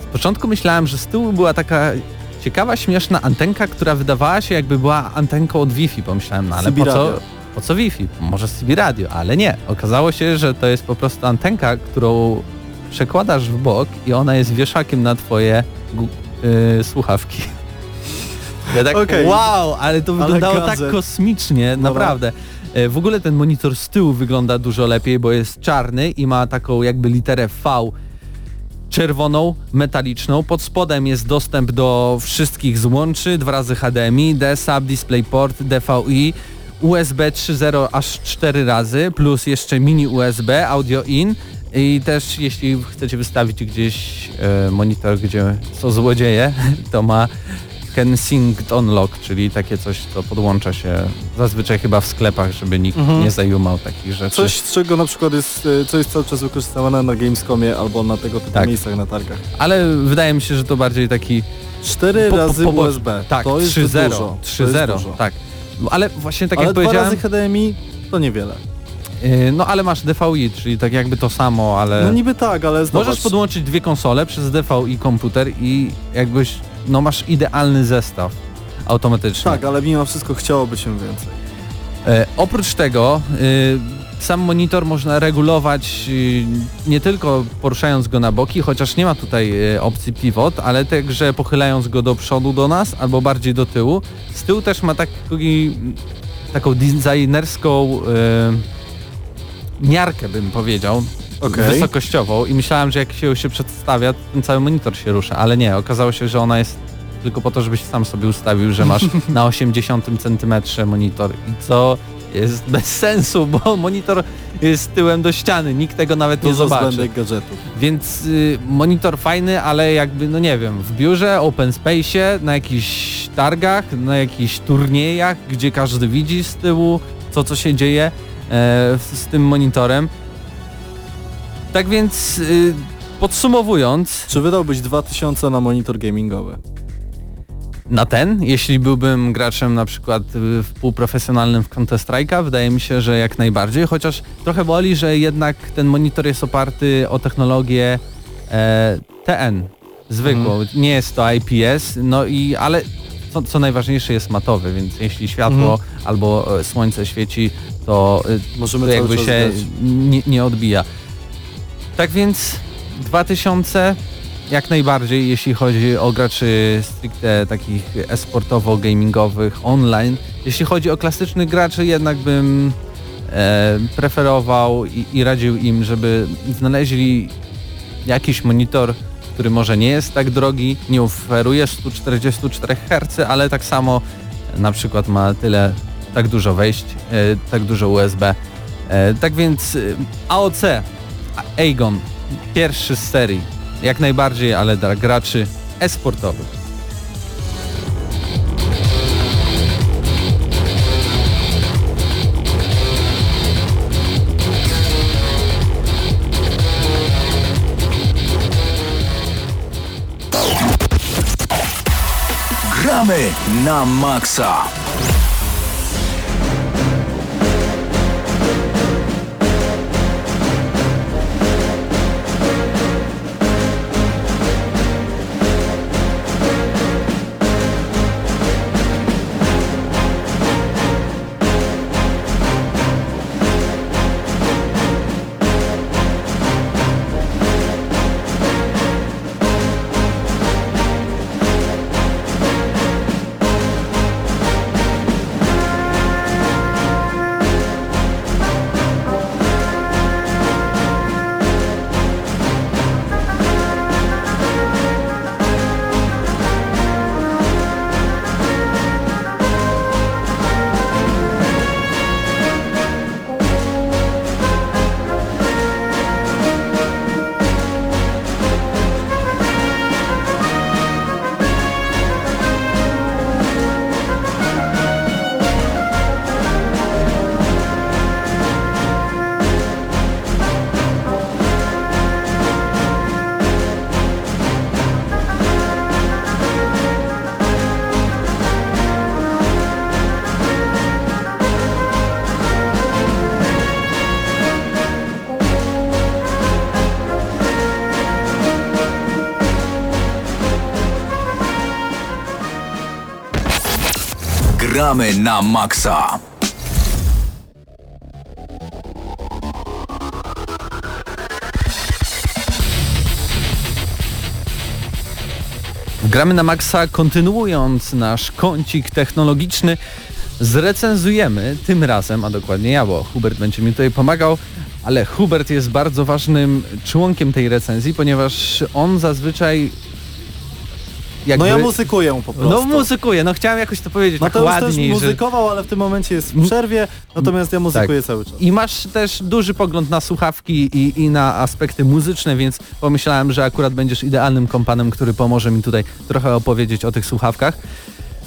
Speaker 2: z początku myślałem, że z tyłu była taka ciekawa, śmieszna antenka, która wydawała się jakby była antenką od Wi-Fi, pomyślałem, no ale
Speaker 4: CB
Speaker 2: po co,
Speaker 4: radio.
Speaker 2: po co Wi-Fi? Może CB radio, ale nie. Okazało się, że to jest po prostu antenka, którą przekładasz w bok i ona jest wieszakiem na twoje gu- y, słuchawki. Ja tak,
Speaker 4: Okej.
Speaker 2: wow, ale to
Speaker 4: Ale
Speaker 2: wyglądało tak
Speaker 4: gadżet.
Speaker 2: kosmicznie, naprawdę. E, W ogóle ten monitor z tyłu wygląda dużo lepiej, bo jest czarny i ma taką jakby literę V czerwoną, metaliczną. Pod spodem jest dostęp do wszystkich złączy, dwa razy HDMI, DSAP, DisplayPort, DVI, USB 3.0 aż 4 razy, plus jeszcze mini USB, audio in i też jeśli chcecie wystawić gdzieś e, monitor, gdzie są złodzieje, to ma Kensington Unlock, czyli takie coś, co podłącza się zazwyczaj chyba w sklepach, żeby nikt
Speaker 4: Mhm.
Speaker 2: nie zajumał takich rzeczy.
Speaker 4: Coś, z czego na przykład jest, e, co jest cały czas wykorzystywane na Gamescomie albo na tego typu
Speaker 2: Tak.
Speaker 4: miejscach na targach.
Speaker 2: Ale wydaje mi się, że to bardziej taki
Speaker 4: 4
Speaker 2: Po- po-
Speaker 4: razy
Speaker 2: po-
Speaker 4: USB.
Speaker 2: Tak,
Speaker 4: to jest
Speaker 2: 3.0.
Speaker 4: dużo. To
Speaker 2: 3.0,
Speaker 4: jest dużo.
Speaker 2: tak. No, Ale właśnie tak
Speaker 4: ale
Speaker 2: jak
Speaker 4: dwa
Speaker 2: powiedziałem,
Speaker 4: razy HDMI to niewiele.
Speaker 2: Yy, no ale masz DVI, czyli tak jakby to samo, ale
Speaker 4: No niby tak, ale zobacz.
Speaker 2: możesz podłączyć dwie konsole przez DVI komputer i jakbyś, no masz idealny zestaw automatyczny.
Speaker 4: Tak, ale mimo wszystko chciałoby się więcej.
Speaker 2: E, oprócz tego y, sam monitor można regulować y, nie tylko poruszając go na boki, chociaż nie ma tutaj y, opcji pivot, ale także pochylając go do przodu do nas albo bardziej do tyłu. Z tyłu też ma taki, taką designerską y, miarkę bym powiedział,
Speaker 4: Okej.
Speaker 2: wysokościową i myślałem, że jak się się przedstawia, ten cały monitor się rusza, ale nie, okazało się, że ona jest tylko po to, żebyś sam sobie ustawił, że masz na 80 centymetrze monitor i co jest bez sensu, bo monitor jest tyłem do ściany, nikt tego nawet nie zobaczy.
Speaker 4: gadżetów.
Speaker 2: Więc y, monitor fajny, ale jakby, no nie wiem, w biurze, open space'ie, na jakichś targach, na jakichś turniejach, gdzie każdy widzi z tyłu to, co się dzieje z, z tym monitorem. Tak więc y, podsumowując,
Speaker 4: Czy wydałbyś 2000 na monitor gamingowy?
Speaker 2: na ten. Jeśli byłbym graczem na przykład y, w półprofesjonalnym w Counter-Strike'a, wydaje mi się, że jak najbardziej, chociaż trochę boli, że jednak ten monitor jest oparty o technologię e, TN, zwykłą. Nie jest to IPS, no i ale co, co najważniejsze jest matowy, więc jeśli światło albo e, słońce świeci, to, y,
Speaker 4: Możemy
Speaker 2: to jakby się nie, nie odbija. Tak więc 2000 jak najbardziej, jeśli chodzi o graczy stricte takich esportowo-gamingowych online. Jeśli chodzi o klasycznych graczy, jednak bym e, preferował i, i radził im, żeby znaleźli jakiś monitor, który może nie jest tak drogi, nie oferuje 144 Hz, ale tak samo na przykład ma tyle, tak dużo wejść, e, tak dużo USB. E, tak więc e, AOC, Aegon, pierwszy z serii, jak najbardziej, ale dla graczy e-sportowych.
Speaker 1: Gramy na maksa. Gramy na maksa.
Speaker 2: Gramy na maksa, kontynuując nasz kącik technologiczny, zrecenzujemy tym razem, a dokładnie ja, bo Hubert będzie mi tutaj pomagał, ale Hubert jest bardzo ważnym członkiem tej recenzji, ponieważ on zazwyczaj jakby...
Speaker 4: No ja muzykuję po prostu.
Speaker 2: No muzykuje, no chciałem jakoś to powiedzieć
Speaker 4: No
Speaker 2: tak
Speaker 4: to już też
Speaker 2: ładniej, że...
Speaker 4: muzykował, ale w tym momencie jest w przerwie, natomiast ja muzykuję
Speaker 2: Tak.
Speaker 4: cały czas.
Speaker 2: I masz też duży pogląd na słuchawki i, i na aspekty muzyczne, więc pomyślałem, że akurat będziesz idealnym kompanem, który pomoże mi tutaj trochę opowiedzieć o tych słuchawkach.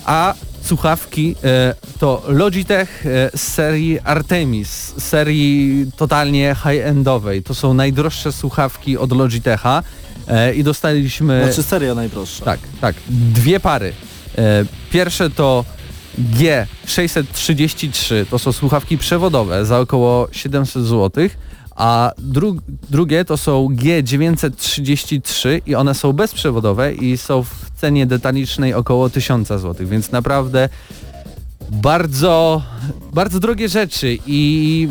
Speaker 2: A słuchawki e, to Logitech e, z serii Artemis, serii totalnie high-endowej. To są najdroższe słuchawki od Logitecha e, i dostaliśmy...
Speaker 4: Znaczy seria najdroższa.
Speaker 2: Tak, tak. Dwie pary. E, Pierwsze to G633, to są słuchawki przewodowe za około 700 zł, a dru drugie to są G933 i one są bezprzewodowe i są w cenie detalicznej około 1000 zł, więc naprawdę bardzo, bardzo drogie rzeczy i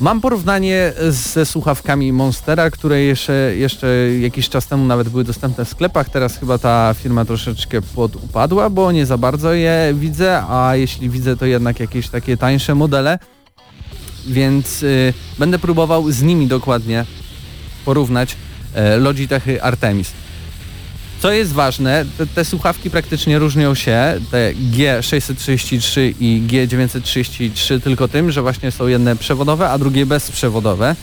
Speaker 2: Mam porównanie ze słuchawkami Monstera, które jeszcze, jeszcze jakiś czas temu nawet były dostępne w sklepach. Teraz chyba ta firma troszeczkę podupadła, bo nie za bardzo je widzę, a jeśli widzę to jednak jakieś takie tańsze modele. Więc y, będę próbował z nimi dokładnie porównać e, Logitechy Artemis. Co jest ważne, te, te słuchawki praktycznie różnią się, te G633 i G933 tylko tym, że właśnie są jedne przewodowe, a drugie bezprzewodowe.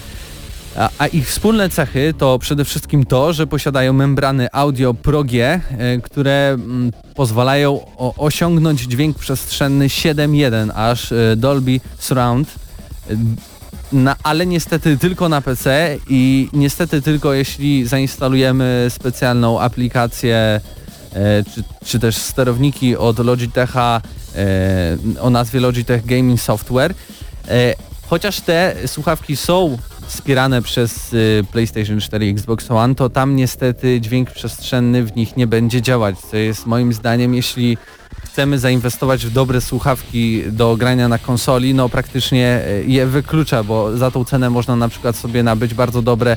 Speaker 2: A, a ich wspólne cechy to przede wszystkim to, że posiadają membrany audio Pro G, e, które mm, pozwalają osiągnąć dźwięk przestrzenny 7.1 aż e, Dolby Surround. E, ale niestety tylko na PC i niestety tylko jeśli zainstalujemy specjalną aplikację e, czy, czy też sterowniki od Logitecha e, o nazwie Logitech Gaming Software. E, chociaż te słuchawki są wspierane przez y, PlayStation 4 i Xbox One, to tam niestety dźwięk przestrzenny w nich nie będzie działać, co jest moim zdaniem, jeśli chcemy zainwestować w dobre słuchawki do grania na konsoli, no praktycznie y, je wyklucza, bo za tą cenę można na przykład sobie nabyć bardzo dobre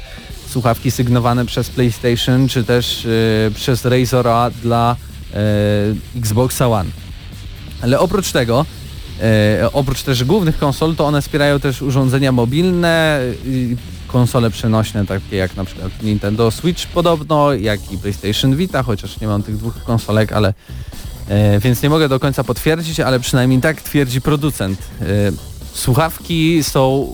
Speaker 2: słuchawki sygnowane przez PlayStation, czy też y, przez Razora dla y, Xboxa One. Ale oprócz tego, e, oprócz też głównych konsol, to one wspierają też urządzenia mobilne, konsole przenośne, takie jak na przykład Nintendo Switch podobno, jak i PlayStation Vita, chociaż nie mam tych dwóch konsolek, ale e, więc nie mogę do końca potwierdzić, ale przynajmniej tak twierdzi producent. E, słuchawki są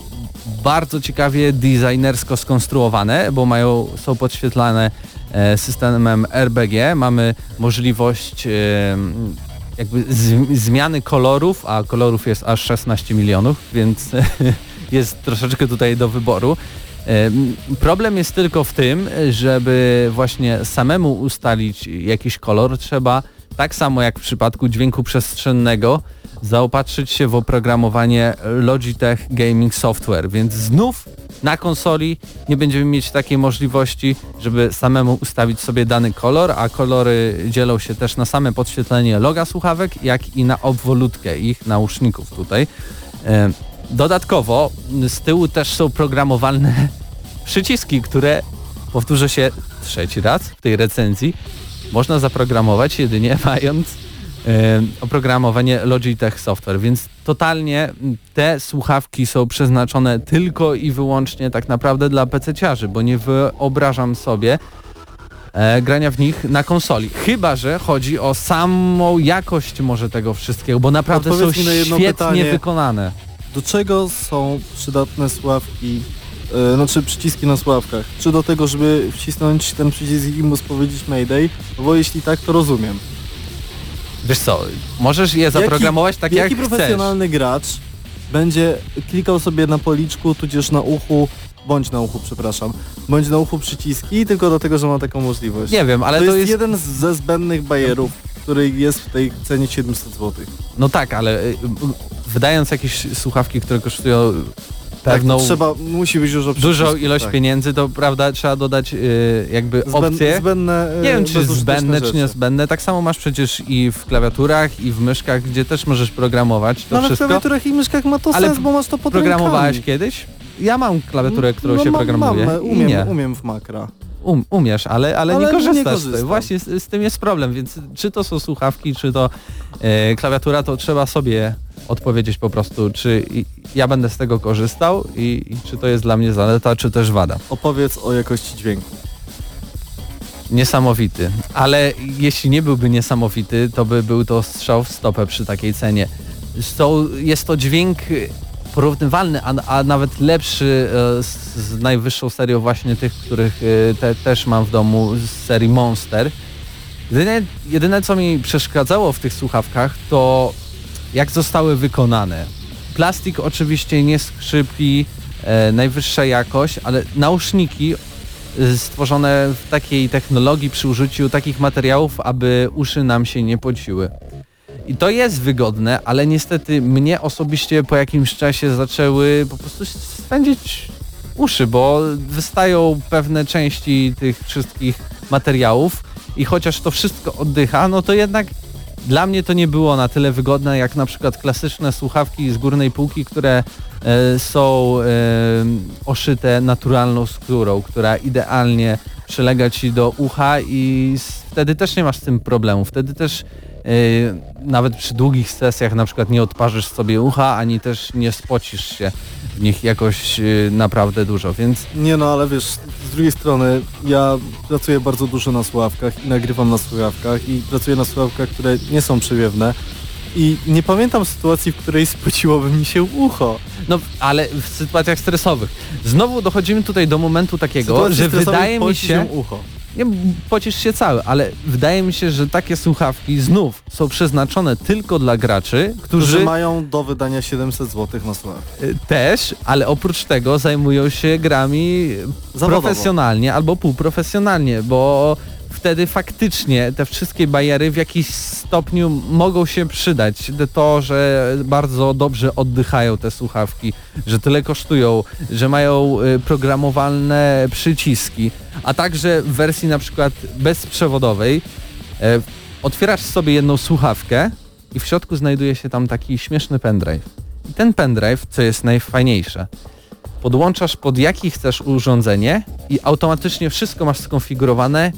Speaker 2: bardzo ciekawie designersko skonstruowane, bo mają, są podświetlane e, systemem RBG. Mamy możliwość jakby zmiany kolorów, a kolorów jest aż 16 milionów, więc jest troszeczkę tutaj do wyboru. Em, Problem jest tylko w tym, żeby właśnie samemu ustalić jakiś kolor, trzeba tak samo jak w przypadku dźwięku przestrzennego zaopatrzyć się w oprogramowanie Logitech Gaming Software, więc znów na konsoli nie będziemy mieć takiej możliwości, żeby samemu ustawić sobie dany kolor, a kolory dzielą się też na same podświetlenie loga słuchawek, jak i na obwolutkę ich nauszników tutaj. E, Dodatkowo z tyłu też są programowalne przyciski, które powtórzę się trzeci raz w tej recenzji, można zaprogramować jedynie mając oprogramowanie Logitech Software, więc totalnie te słuchawki są przeznaczone tylko i wyłącznie tak naprawdę dla PC-ciarzy, bo nie wyobrażam sobie e, grania w nich na konsoli. Chyba, że chodzi o samą jakość może tego wszystkiego, bo naprawdę są
Speaker 4: Odpowiedz
Speaker 2: świetnie
Speaker 4: pytanie.
Speaker 2: wykonane.
Speaker 4: Do czego są przydatne sławki, e, znaczy przyciski na sławkach? Czy do tego, żeby wcisnąć ten przycisk i móc powiedzieć Mayday? No bo jeśli tak, to rozumiem.
Speaker 2: Wiesz co, możesz je zaprogramować tak jak
Speaker 4: Jaki
Speaker 2: chcesz.
Speaker 4: profesjonalny gracz będzie klikał sobie na policzku, tudzież na uchu, bądź na uchu, przepraszam, bądź na uchu przyciski tylko dlatego, że ma taką możliwość?
Speaker 2: Nie wiem, ale
Speaker 4: to,
Speaker 2: to,
Speaker 4: jest,
Speaker 2: jest...
Speaker 4: jeden ze zbędnych bajerów, który jest w tej cenie 700 zł.
Speaker 2: No tak, ale y, y, wydając jakieś słuchawki, które kosztują pewną
Speaker 4: Tak, to trzeba, musi być dużo
Speaker 2: dużą ilość
Speaker 4: tak.
Speaker 2: pieniędzy, to prawda, trzeba dodać y, jakby opcje.
Speaker 4: zbędne, e,
Speaker 2: Nie wiem, czy
Speaker 4: bezużyteczne
Speaker 2: zbędne, czy
Speaker 4: rzeczy.
Speaker 2: niezbędne. Tak samo masz przecież i w klawiaturach, i w myszkach, gdzie też możesz programować to
Speaker 4: No ale w
Speaker 2: wszystko.
Speaker 4: klawiaturach i myszkach ma to
Speaker 2: Ale
Speaker 4: sens, bo masz to pod
Speaker 2: Programowałeś
Speaker 4: rękami.
Speaker 2: kiedyś? Ja mam klawiaturę, którą
Speaker 4: no,
Speaker 2: się
Speaker 4: mam,
Speaker 2: programuje.
Speaker 4: Mam,
Speaker 2: I
Speaker 4: umiem, umiem w makra.
Speaker 2: Um, umiesz, ale, ale,
Speaker 4: Ale
Speaker 2: nie
Speaker 4: nie
Speaker 2: korzystasz.
Speaker 4: korzystam.
Speaker 2: Właśnie z, z tym jest problem, więc czy to są słuchawki, czy to e, klawiatura, to trzeba sobie odpowiedzieć po prostu, czy ja będę z tego korzystał i, i czy to jest dla mnie zaleta, czy też wada.
Speaker 4: Opowiedz o jakości dźwięku.
Speaker 2: Niesamowity. Ale jeśli nie byłby niesamowity, to by był to strzał w stopę przy takiej cenie. Są, jest to dźwięk porównywalny, a, a nawet lepszy e, z, z najwyższą serią właśnie tych, których e, te, też mam w domu z serii Monster. Jedyne, jedyne co mi przeszkadzało w tych słuchawkach to jak zostały wykonane. Plastik oczywiście nie skrzypi, e, najwyższa jakość, ale nauszniki y, stworzone w takiej technologii przy użyciu takich materiałów, aby uszy nam się nie pociły. I to jest wygodne, ale niestety mnie osobiście po jakimś czasie zaczęły po prostu spędzić uszy, bo wystają pewne części tych wszystkich materiałów i chociaż to wszystko oddycha, no to jednak dla mnie to nie było na tyle wygodne jak na przykład klasyczne słuchawki z górnej półki, które e, są e, oszyte naturalną skórą, która idealnie przylega ci do ucha i wtedy też nie masz z tym problemu. Wtedy też nawet przy długich sesjach na przykład nie odparzysz sobie ucha, ani też nie spocisz się w nich jakoś e, naprawdę dużo, więc
Speaker 4: Nie no, ale wiesz, z drugiej strony ja pracuję bardzo dużo na słuchawkach i nagrywam na słuchawkach i pracuję na słuchawkach, które nie są przewiewne i nie pamiętam sytuacji, w której spociłoby mi się ucho.
Speaker 2: No, ale w sytuacjach stresowych. Znowu dochodzimy tutaj do momentu takiego, że wydaje mi
Speaker 4: poci
Speaker 2: się,
Speaker 4: ucho.
Speaker 2: Nie pocisz się cały, ale wydaje mi się, że takie słuchawki znów są przeznaczone tylko dla graczy,
Speaker 4: Którzy
Speaker 2: którzy
Speaker 4: mają do wydania 700 zł na słuchawki.
Speaker 2: y, też, ale oprócz tego zajmują się grami
Speaker 4: Zawodowo.
Speaker 2: profesjonalnie albo półprofesjonalnie, bo wtedy faktycznie te wszystkie bariery w jakiś stopniu mogą się przydać. To, że bardzo dobrze oddychają te słuchawki, że tyle kosztują, że mają y, programowalne przyciski, a także w wersji na przykład bezprzewodowej e, otwierasz sobie jedną słuchawkę i w środku znajduje się tam taki śmieszny pendrive. I ten pendrive, co jest najfajniejsze, podłączasz pod jaki chcesz urządzenie i automatycznie wszystko masz skonfigurowane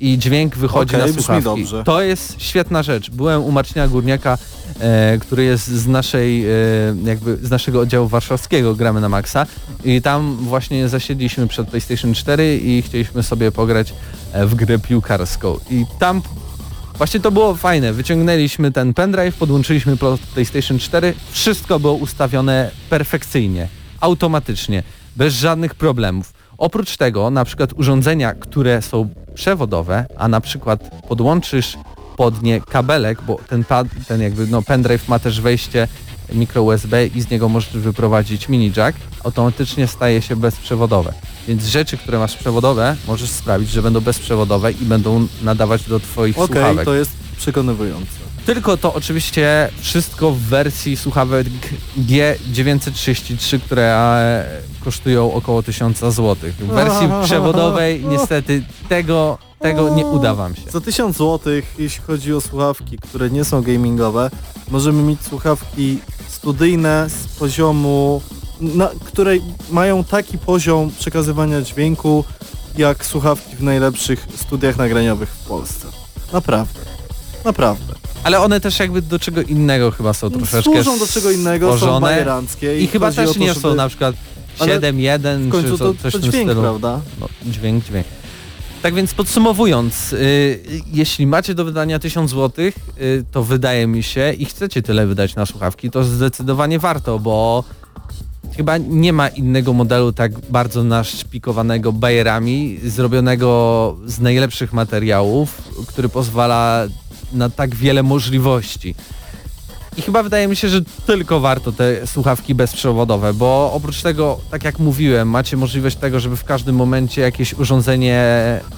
Speaker 2: i dźwięk wychodzi
Speaker 4: Okej,
Speaker 2: na słuchawki. To jest świetna rzecz. Byłem u Marcina Górniaka, e, który jest z naszej, e, jakby z naszego oddziału warszawskiego, gramy na Maxa i tam właśnie zasiedliśmy przed PlayStation 4 i chcieliśmy sobie pograć e, w grę piłkarską. I tam Właśnie to było fajne. Wyciągnęliśmy ten pendrive, podłączyliśmy pod PlayStation 4, wszystko było ustawione perfekcyjnie, automatycznie, bez żadnych problemów. Oprócz tego, na przykład urządzenia, które są przewodowe, a na przykład podłączysz pod nie kabelek, bo ten, ten jakby no pendrive ma też wejście mikro USB i z niego możesz wyprowadzić mini jack, automatycznie staje się bezprzewodowe. Więc rzeczy, które masz przewodowe, możesz sprawić, że będą bezprzewodowe i będą nadawać do twoich
Speaker 4: Okej,
Speaker 2: słuchawek.
Speaker 4: to jest przekonywujące.
Speaker 2: Tylko to oczywiście wszystko w wersji słuchawek G933, które e, kosztują około 1000 zł. W wersji przewodowej niestety tego, tego nie uda wam się.
Speaker 4: Za 1000 zł, jeśli chodzi o słuchawki, które nie są gamingowe, możemy mieć słuchawki studyjne z poziomu, na, które mają taki poziom przekazywania dźwięku, jak słuchawki w najlepszych studiach nagraniowych w Polsce. Naprawdę. Naprawdę.
Speaker 2: Ale one też jakby do czego innego chyba są troszeczkę
Speaker 4: Służą do czego innego, są
Speaker 2: stworzone.
Speaker 4: bajeranckie.
Speaker 2: I chyba
Speaker 4: chodzi o
Speaker 2: też
Speaker 4: to,
Speaker 2: nie są na przykład
Speaker 4: Ale
Speaker 2: 7.1
Speaker 4: W końcu
Speaker 2: czy
Speaker 4: to,
Speaker 2: co, coś
Speaker 4: to
Speaker 2: w tym
Speaker 4: dźwięk,
Speaker 2: stylu.
Speaker 4: prawda?
Speaker 2: No, dźwięk, dźwięk. Tak więc podsumowując, y, jeśli macie do wydania 1000 zł, y, to wydaje mi się i chcecie tyle wydać na słuchawki, to zdecydowanie warto, bo chyba nie ma innego modelu tak bardzo naszpikowanego bajerami, zrobionego z najlepszych materiałów, który pozwala na tak wiele możliwości. I chyba wydaje mi się, że tylko warto te słuchawki bezprzewodowe, bo oprócz tego, tak jak mówiłem, macie możliwość tego, żeby w każdym momencie jakieś urządzenie,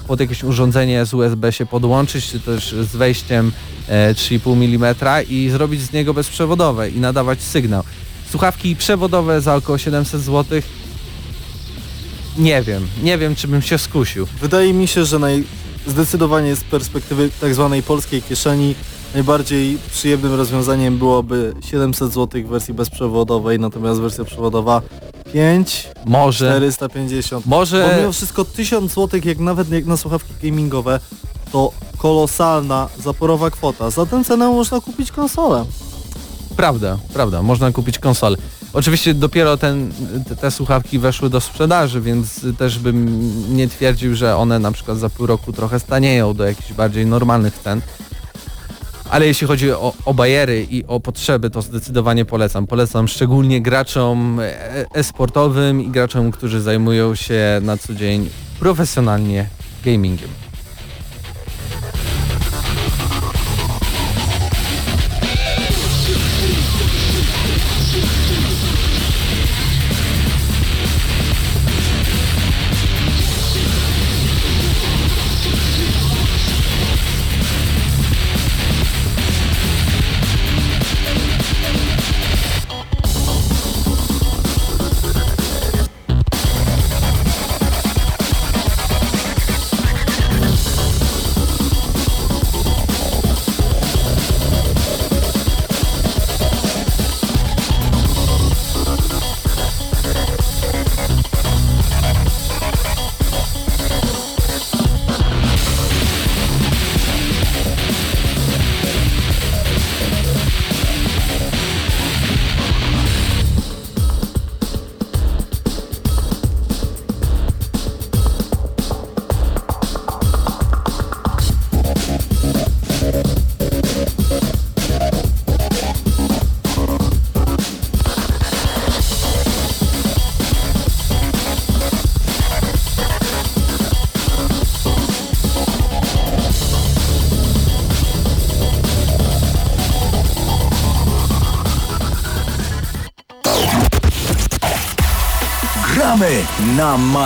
Speaker 2: pod jakieś urządzenie z USB się podłączyć, czy też z wejściem e, 3,5 mm i zrobić z niego bezprzewodowe i nadawać sygnał. Słuchawki przewodowe za około 700 zł. Nie wiem, nie wiem czy bym się skusił.
Speaker 4: Wydaje mi się, że naj... zdecydowanie z perspektywy tak zwanej polskiej kieszeni najbardziej przyjemnym rozwiązaniem byłoby 700 zł w wersji bezprzewodowej, natomiast wersja przewodowa 5,
Speaker 2: Może,
Speaker 4: 450. Bo
Speaker 2: może,
Speaker 4: mimo wszystko 1000 zł, jak nawet jak na słuchawki gamingowe, to kolosalna, zaporowa kwota. Za tę cenę można kupić konsolę.
Speaker 2: Prawda, prawda, można kupić konsolę. Oczywiście dopiero ten, te, słuchawki weszły do sprzedaży, więc też bym nie twierdził, że one na przykład za pół roku trochę stanieją do jakichś bardziej normalnych cen. Ale jeśli chodzi o, o bajery i o potrzeby, to zdecydowanie polecam. Polecam szczególnie graczom e- e-sportowym i graczom, którzy zajmują się na co dzień profesjonalnie gamingiem.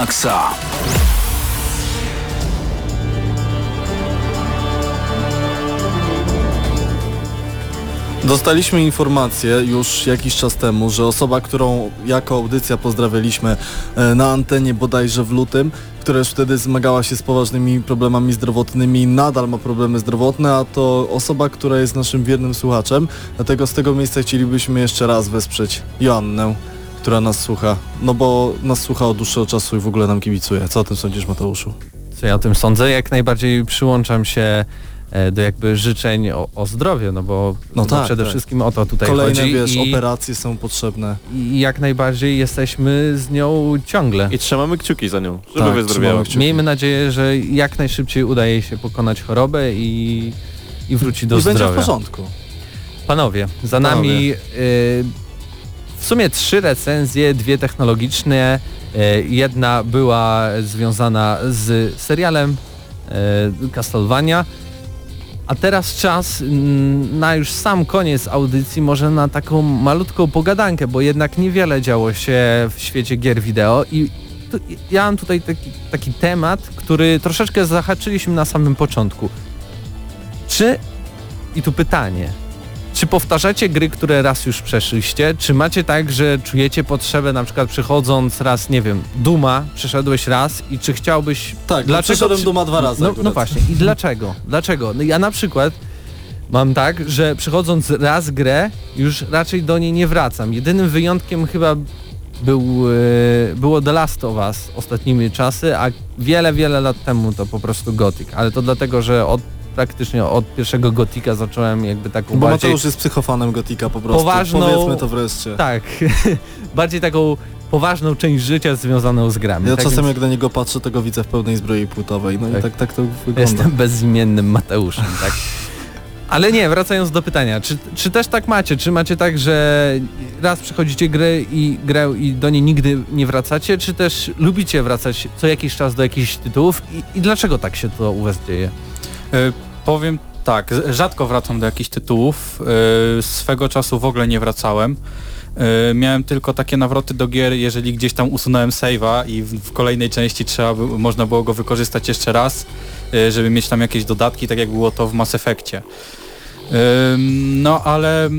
Speaker 1: Maxa.
Speaker 4: Dostaliśmy informację już jakiś czas temu, że osoba, którą jako audycja pozdrawialiśmy e, na antenie bodajże w lutym, która już wtedy zmagała się z poważnymi problemami zdrowotnymi, nadal ma problemy zdrowotne, a to osoba, która jest naszym wiernym słuchaczem. Dlatego z tego miejsca chcielibyśmy jeszcze raz wesprzeć Joannę która nas słucha. No bo nas słucha od dłuższego czasu i w ogóle nam kibicuje. Co o tym sądzisz, Mateuszu?
Speaker 2: Co ja o tym sądzę? Jak najbardziej przyłączam się e, do jakby życzeń o, o zdrowie, no bo
Speaker 4: No
Speaker 2: no
Speaker 4: tak,
Speaker 2: przede
Speaker 4: tak.
Speaker 2: wszystkim o to tutaj
Speaker 4: Kolejne,
Speaker 2: chodzi
Speaker 4: wiesz,
Speaker 2: i,
Speaker 4: operacje są potrzebne.
Speaker 2: i jak najbardziej jesteśmy z nią ciągle.
Speaker 3: I trzymamy kciuki za nią, żeby
Speaker 4: Tak,
Speaker 3: wyzdrowiała.
Speaker 2: Miejmy nadzieję, że jak najszybciej udaje się pokonać chorobę i, i wróci do
Speaker 4: I
Speaker 2: zdrowia.
Speaker 4: będzie w porządku.
Speaker 2: Panowie, za
Speaker 4: Panowie.
Speaker 2: nami y, w sumie trzy recenzje, dwie technologiczne. Y, jedna była związana z serialem y, Castlevania. A teraz czas mm, na już sam koniec audycji, może na taką malutką pogadankę, bo jednak niewiele działo się w świecie gier wideo i tu, ja mam tutaj taki, taki temat, który troszeczkę zahaczyliśmy na samym początku. Czy, i tu pytanie, czy powtarzacie gry, które raz już przeszliście? Czy macie tak, że czujecie potrzebę na przykład przechodząc raz, nie wiem, Duma, przeszedłeś raz i czy chciałbyś...
Speaker 4: Tak,
Speaker 2: Dlaczego
Speaker 4: no przeszedłem
Speaker 2: przy-
Speaker 4: Duma dwa razy
Speaker 2: No, no właśnie, i dlaczego? Dlaczego? No ja na przykład mam tak, że przechodząc raz grę, już raczej do niej nie wracam. Jedynym wyjątkiem chyba był, e, było The Last of Us ostatnimi czasy, a wiele, wiele lat temu to po prostu Gothic. Ale to dlatego, że od praktycznie od pierwszego Gotika zacząłem jakby taką
Speaker 4: Bo
Speaker 2: bardziej...
Speaker 4: Mateusz jest psychofanem Gotika po prostu.
Speaker 2: Poważną-
Speaker 4: Powiedzmy to wreszcie.
Speaker 2: Tak, bardziej taką poważną część życia związaną z grami.
Speaker 4: Ja
Speaker 2: tak
Speaker 4: czasem
Speaker 2: więc
Speaker 4: jak na niego patrzę, to go widzę w pełnej zbroi płytowej. No
Speaker 2: Tak.
Speaker 4: i tak, tak to wygląda.
Speaker 2: Jestem bezimiennym Mateuszem, tak? Ale nie, wracając do pytania, czy, czy też tak macie? Czy macie tak, że raz przychodzicie grę i grę i do niej nigdy nie wracacie, czy też lubicie wracać co jakiś czas do jakichś tytułów i, i dlaczego tak się to u was dzieje?
Speaker 6: E, powiem tak, rzadko wracam do jakichś tytułów. E, swego czasu w ogóle nie wracałem. E, miałem tylko takie nawroty do gier, jeżeli gdzieś tam usunąłem save'a i w, kolejnej części trzeba można było go wykorzystać jeszcze raz, żeby mieć tam jakieś dodatki, tak jak było to w Mass Effectie. No ale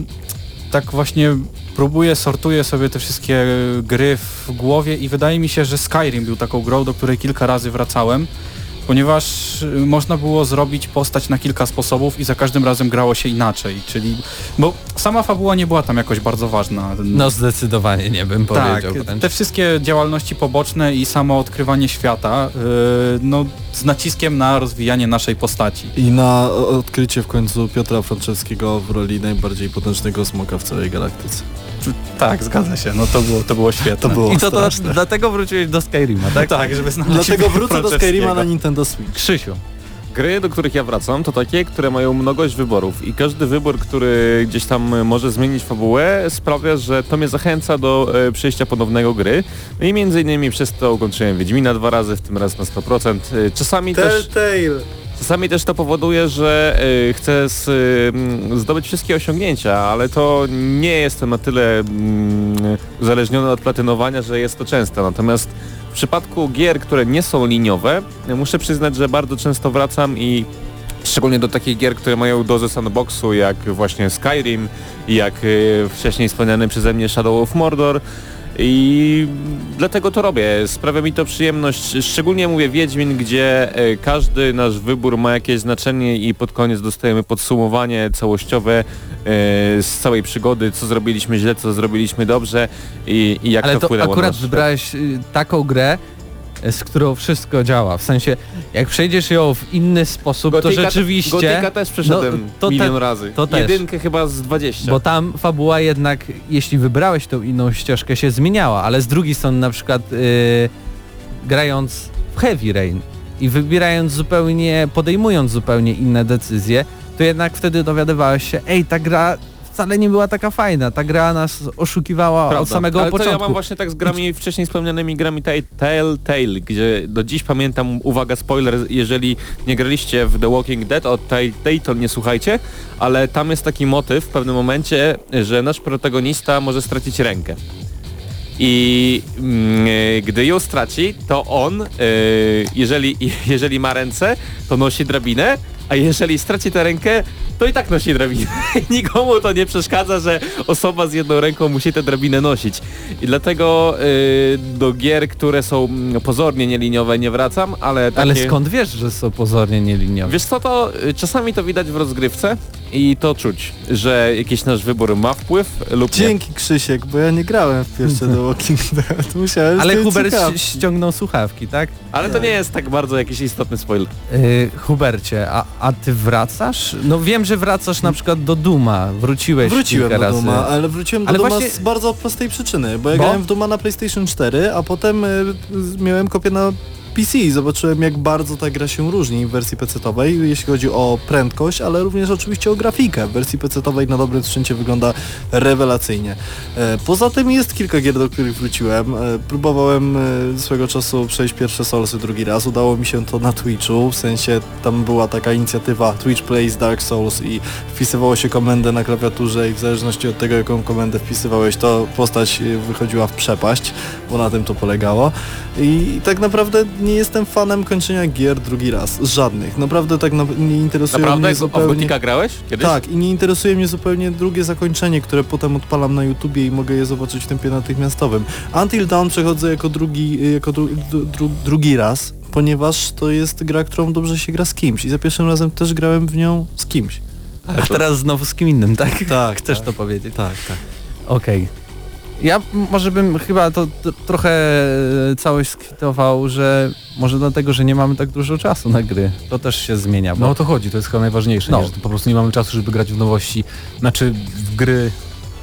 Speaker 6: tak właśnie próbuję, sortuję sobie te wszystkie gry w głowie i wydaje mi się, że Skyrim był taką grą, do której kilka razy wracałem, ponieważ y, można było zrobić postać na kilka sposobów i za każdym razem grało się inaczej, czyli bo sama fabuła nie była tam jakoś bardzo ważna.
Speaker 2: No zdecydowanie nie bym
Speaker 6: tak,
Speaker 2: powiedział. wręcz.
Speaker 6: te wszystkie działalności poboczne i samo odkrywanie świata, yy, no z naciskiem na rozwijanie naszej postaci.
Speaker 4: I na odkrycie w końcu Piotra Franczewskiego w roli najbardziej potężnego smoka w całej galaktyce.
Speaker 6: Tak, zgadza się, no to było, to było świetne.
Speaker 4: To było
Speaker 2: I to, to dlatego wróciłeś do Skyrima, tak?
Speaker 6: tak, żeby znaleźć
Speaker 4: Dlatego wrócę do. Skyrima na Nintendo Switch.
Speaker 2: Krzysiu.
Speaker 3: Gry, do których ja wracam, to takie, które mają mnogość wyborów i każdy wybór, który gdzieś tam może zmienić fabułę, sprawia, że to mnie zachęca do e, przejścia ponownego gry. No i między innymi przez to ukończyłem Wiedźmina dwa razy, w tym raz na 100%. E, Czasami też...
Speaker 4: Telltale!
Speaker 3: Czasami też to powoduje, że y, chcę z, y, zdobyć wszystkie osiągnięcia, ale to nie jestem na tyle uzależniony od platynowania, że jest to częste. Natomiast w przypadku gier, które nie są liniowe, y, muszę przyznać, że bardzo często wracam i szczególnie do takich gier, które mają dozę sandboxu, jak właśnie Skyrim, jak y, wcześniej wspomniany przeze mnie Shadow of Mordor, i dlatego to robię. Sprawia mi to przyjemność. Szczególnie mówię Wiedźmin, gdzie e, każdy nasz wybór ma jakieś znaczenie i pod koniec dostajemy podsumowanie całościowe e, z całej przygody, co zrobiliśmy źle, co zrobiliśmy dobrze i, i jak
Speaker 2: Ale
Speaker 3: to
Speaker 2: to
Speaker 3: wpłynęło na
Speaker 2: akurat
Speaker 3: nasz
Speaker 2: wybrałeś y, taką grę, z którą wszystko działa. W sensie, jak przejdziesz ją w inny sposób, to rzeczywiście...
Speaker 3: Gotika też przeszedłem
Speaker 2: no, to
Speaker 3: milion
Speaker 2: te-
Speaker 3: razy.
Speaker 2: to też.
Speaker 3: Jedynkę chyba z 20.
Speaker 2: Bo tam fabuła jednak, jeśli wybrałeś tą inną ścieżkę, się zmieniała, ale z drugiej strony na przykład y, grając w Heavy Rain i wybierając zupełnie, podejmując zupełnie inne decyzje, to jednak wtedy dowiadywałeś się, ej, ta gra wcale nie była taka fajna, ta gra nas oszukiwała
Speaker 3: Prawda.
Speaker 2: od samego
Speaker 3: Ale to
Speaker 2: początku.
Speaker 3: ja mam właśnie tak z grami wcześniej wspomnianymi grami Tell- Telltale, gdzie do dziś pamiętam, uwaga spoiler, jeżeli nie graliście w The Walking Dead od Telltale, to nie słuchajcie, ale tam jest taki motyw w pewnym momencie, że nasz protagonista może stracić rękę. I e, gdy ją straci, to on, e, jeżeli, jeżeli ma ręce, to nosi drabinę, a jeżeli straci tę rękę, to i tak nosi drabinę. Nikomu to nie przeszkadza, że osoba z jedną ręką musi tę drabinę nosić. I dlatego y, do gier, które są mm, pozornie nieliniowe nie wracam, ale takie...
Speaker 2: Ale skąd wiesz, że są pozornie nieliniowe?
Speaker 3: Wiesz co, to y, czasami to widać w rozgrywce i to czuć, że jakiś nasz wybór ma wpływ lub nie.
Speaker 4: Dzięki Krzysiek, bo ja nie grałem w pierwsze The Walking Dead. Musiałem
Speaker 2: Ale Hubert ściągnął słuchawki, tak?
Speaker 3: Ale to nie jest tak bardzo jakiś istotny spoiler.
Speaker 2: Yy, Hubercie, a, a ty wracasz? No wiem, że wracasz na przykład do Duma, wróciłeś
Speaker 4: Wróciłem
Speaker 2: kilka
Speaker 4: do
Speaker 2: razy.
Speaker 4: Duma, ale wróciłem do
Speaker 2: Ale
Speaker 4: Duma
Speaker 2: właśnie-
Speaker 4: z bardzo prostej przyczyny, bo ja
Speaker 2: Bo?
Speaker 4: grałem w Duma na PlayStation 4, a potem y, z- miałem kopię na PC i zobaczyłem jak bardzo ta gra się różni w wersji PC-owej, jeśli chodzi o prędkość, ale również oczywiście o grafikę. W wersji PC-owej na dobrym sprzęcie wygląda rewelacyjnie. E, Poza tym jest kilka gier, do których wróciłem. E, Próbowałem e, swego czasu przejść pierwsze Soulsy drugi raz. Udało mi się to na Twitchu, w sensie tam była taka inicjatywa Twitch Plays Dark Souls i wpisywało się komendę na klawiaturze i w zależności od tego, jaką komendę wpisywałeś, to postać wychodziła w przepaść, bo na tym to polegało. I tak naprawdę nie jestem fanem kończenia gier drugi raz. Żadnych. Naprawdę tak na, nie interesuje
Speaker 3: Naprawdę?
Speaker 4: mnie zupełnie...
Speaker 3: Gotika grałeś kiedyś?
Speaker 4: Tak, i nie interesuje mnie zupełnie drugie zakończenie, które potem odpalam na YouTubie i mogę je zobaczyć w tempie natychmiastowym. Until Dawn przechodzę jako drugi, jako dru, dru, dru, drugi raz, ponieważ to jest gra, którą dobrze się gra z kimś i za pierwszym razem też grałem w nią z kimś.
Speaker 2: A teraz znowu z kim innym, tak?
Speaker 4: Tak,
Speaker 2: Chcesz
Speaker 4: tak.
Speaker 2: to powiedzieć?
Speaker 4: Tak, tak.
Speaker 2: Okej. Ja może bym chyba to trochę e, całość skwitował, że może dlatego, że nie mamy tak dużo czasu na gry. To też się zmienia, bo
Speaker 5: No o to chodzi, to jest chyba najważniejsze,
Speaker 2: No.
Speaker 5: nie? że po prostu nie mamy czasu, żeby grać w nowości, znaczy w gry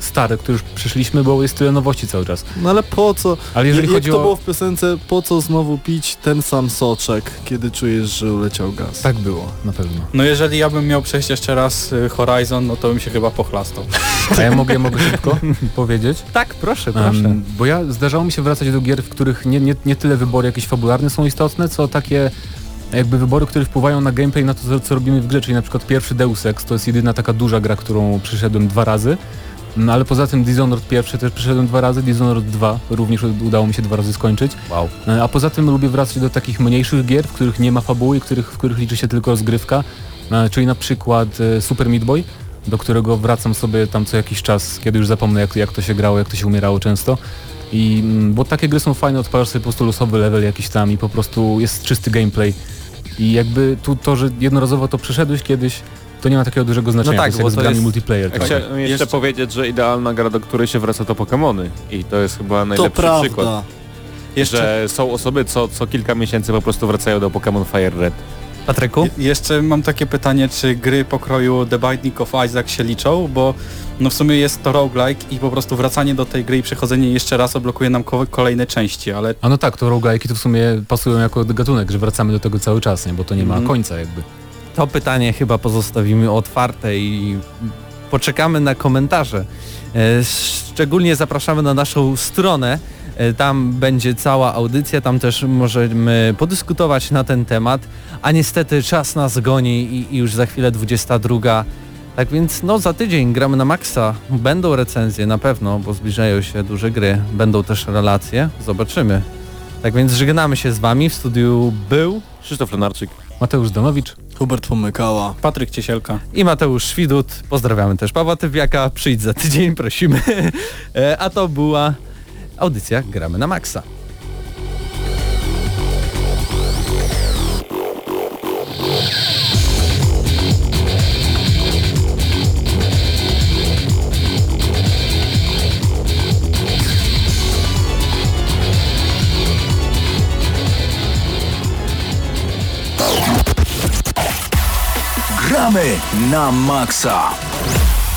Speaker 5: stare, które już przyszliśmy, bo jest tyle nowości cały czas.
Speaker 4: No ale po co?
Speaker 5: Ale jeżeli
Speaker 4: jak
Speaker 5: chodzi
Speaker 4: to
Speaker 5: o...
Speaker 4: było w piosence, po co znowu pić ten sam soczek, kiedy czujesz, że uleciał gaz?
Speaker 5: Tak było, na pewno.
Speaker 6: No jeżeli ja bym miał przejść jeszcze raz y, Horizon, no to bym się chyba pochlastał.
Speaker 5: A ja mogę, mogę szybko powiedzieć?
Speaker 2: tak, proszę, proszę.
Speaker 5: Em, bo ja zdarzało mi się wracać do gier, w których nie, nie, nie tyle wybory jakieś fabularne są istotne, co takie jakby wybory, które wpływają na gameplay, na to, co, co robimy w grze, czyli na przykład pierwszy Deus Ex, to jest jedyna taka duża gra, którą przyszedłem dwa razy, no ale poza tym Dishonored pierwszy też przyszedłem dwa razy, Dishonored 2 również udało mi się dwa razy skończyć,
Speaker 2: Wow.
Speaker 5: E, a poza tym lubię wracać do takich mniejszych gier, w których nie ma fabuły, i których, w których liczy się tylko rozgrywka, e, czyli na przykład e, Super Meat Boy, do którego wracam sobie tam co jakiś czas, kiedy już zapomnę jak, jak to się grało, jak to się umierało często. I, mm, bo takie gry są fajne, odpalasz sobie po prostu losowy level jakiś tam i po prostu jest czysty gameplay. I jakby tu to, że jednorazowo to przeszedłeś kiedyś, to nie ma takiego dużego znaczenia,
Speaker 2: tak,
Speaker 5: to jest
Speaker 2: bo
Speaker 5: jak z
Speaker 2: to
Speaker 5: grami
Speaker 2: jest-
Speaker 5: multiplayer. Tak.
Speaker 3: chciałem jeszcze,
Speaker 6: Jeszcze-
Speaker 3: powiedzieć, że idealna gra, do której się wraca to Pokémony. I to jest chyba
Speaker 4: To
Speaker 3: najlepszy
Speaker 4: prawda.
Speaker 3: przykład.
Speaker 6: Jeszcze,
Speaker 3: Że są osoby, co, co kilka miesięcy po prostu wracają do Pokémon Fire Red.
Speaker 2: Patryku?
Speaker 6: je- jeszcze mam takie pytanie, czy gry pokroju The Binding of Isaac się liczą, bo no w sumie jest to roguelike i po prostu wracanie do tej gry i przechodzenie jeszcze raz odblokuje nam ko- kolejne części, ale
Speaker 5: A no tak, to roguelike'i to w sumie pasują jako gatunek, że wracamy do tego cały czas, nie? bo to nie ma
Speaker 6: Mhm.
Speaker 5: końca jakby.
Speaker 2: To pytanie chyba pozostawimy otwarte i poczekamy na komentarze. E, Szczególnie zapraszamy na naszą stronę. E, Tam będzie cała audycja, tam też możemy podyskutować na ten temat. A niestety czas nas goni i, i już za chwilę 22. Tak więc no za tydzień gramy na maksa. Będą recenzje na pewno, bo zbliżają się duże gry. Będą też relacje. Zobaczymy. Tak więc żegnamy się z wami. W studiu był
Speaker 3: Krzysztof Lenarczyk.
Speaker 5: Mateusz Danowicz.
Speaker 4: Hubert pomykała.
Speaker 6: Patryk Ciesielka.
Speaker 2: i Mateusz Świdut. Pozdrawiamy też Pawła Tywiaka. Przyjdź za tydzień, prosimy. E, A to była audycja Gramy na Maxa.
Speaker 1: Gramy na maksa.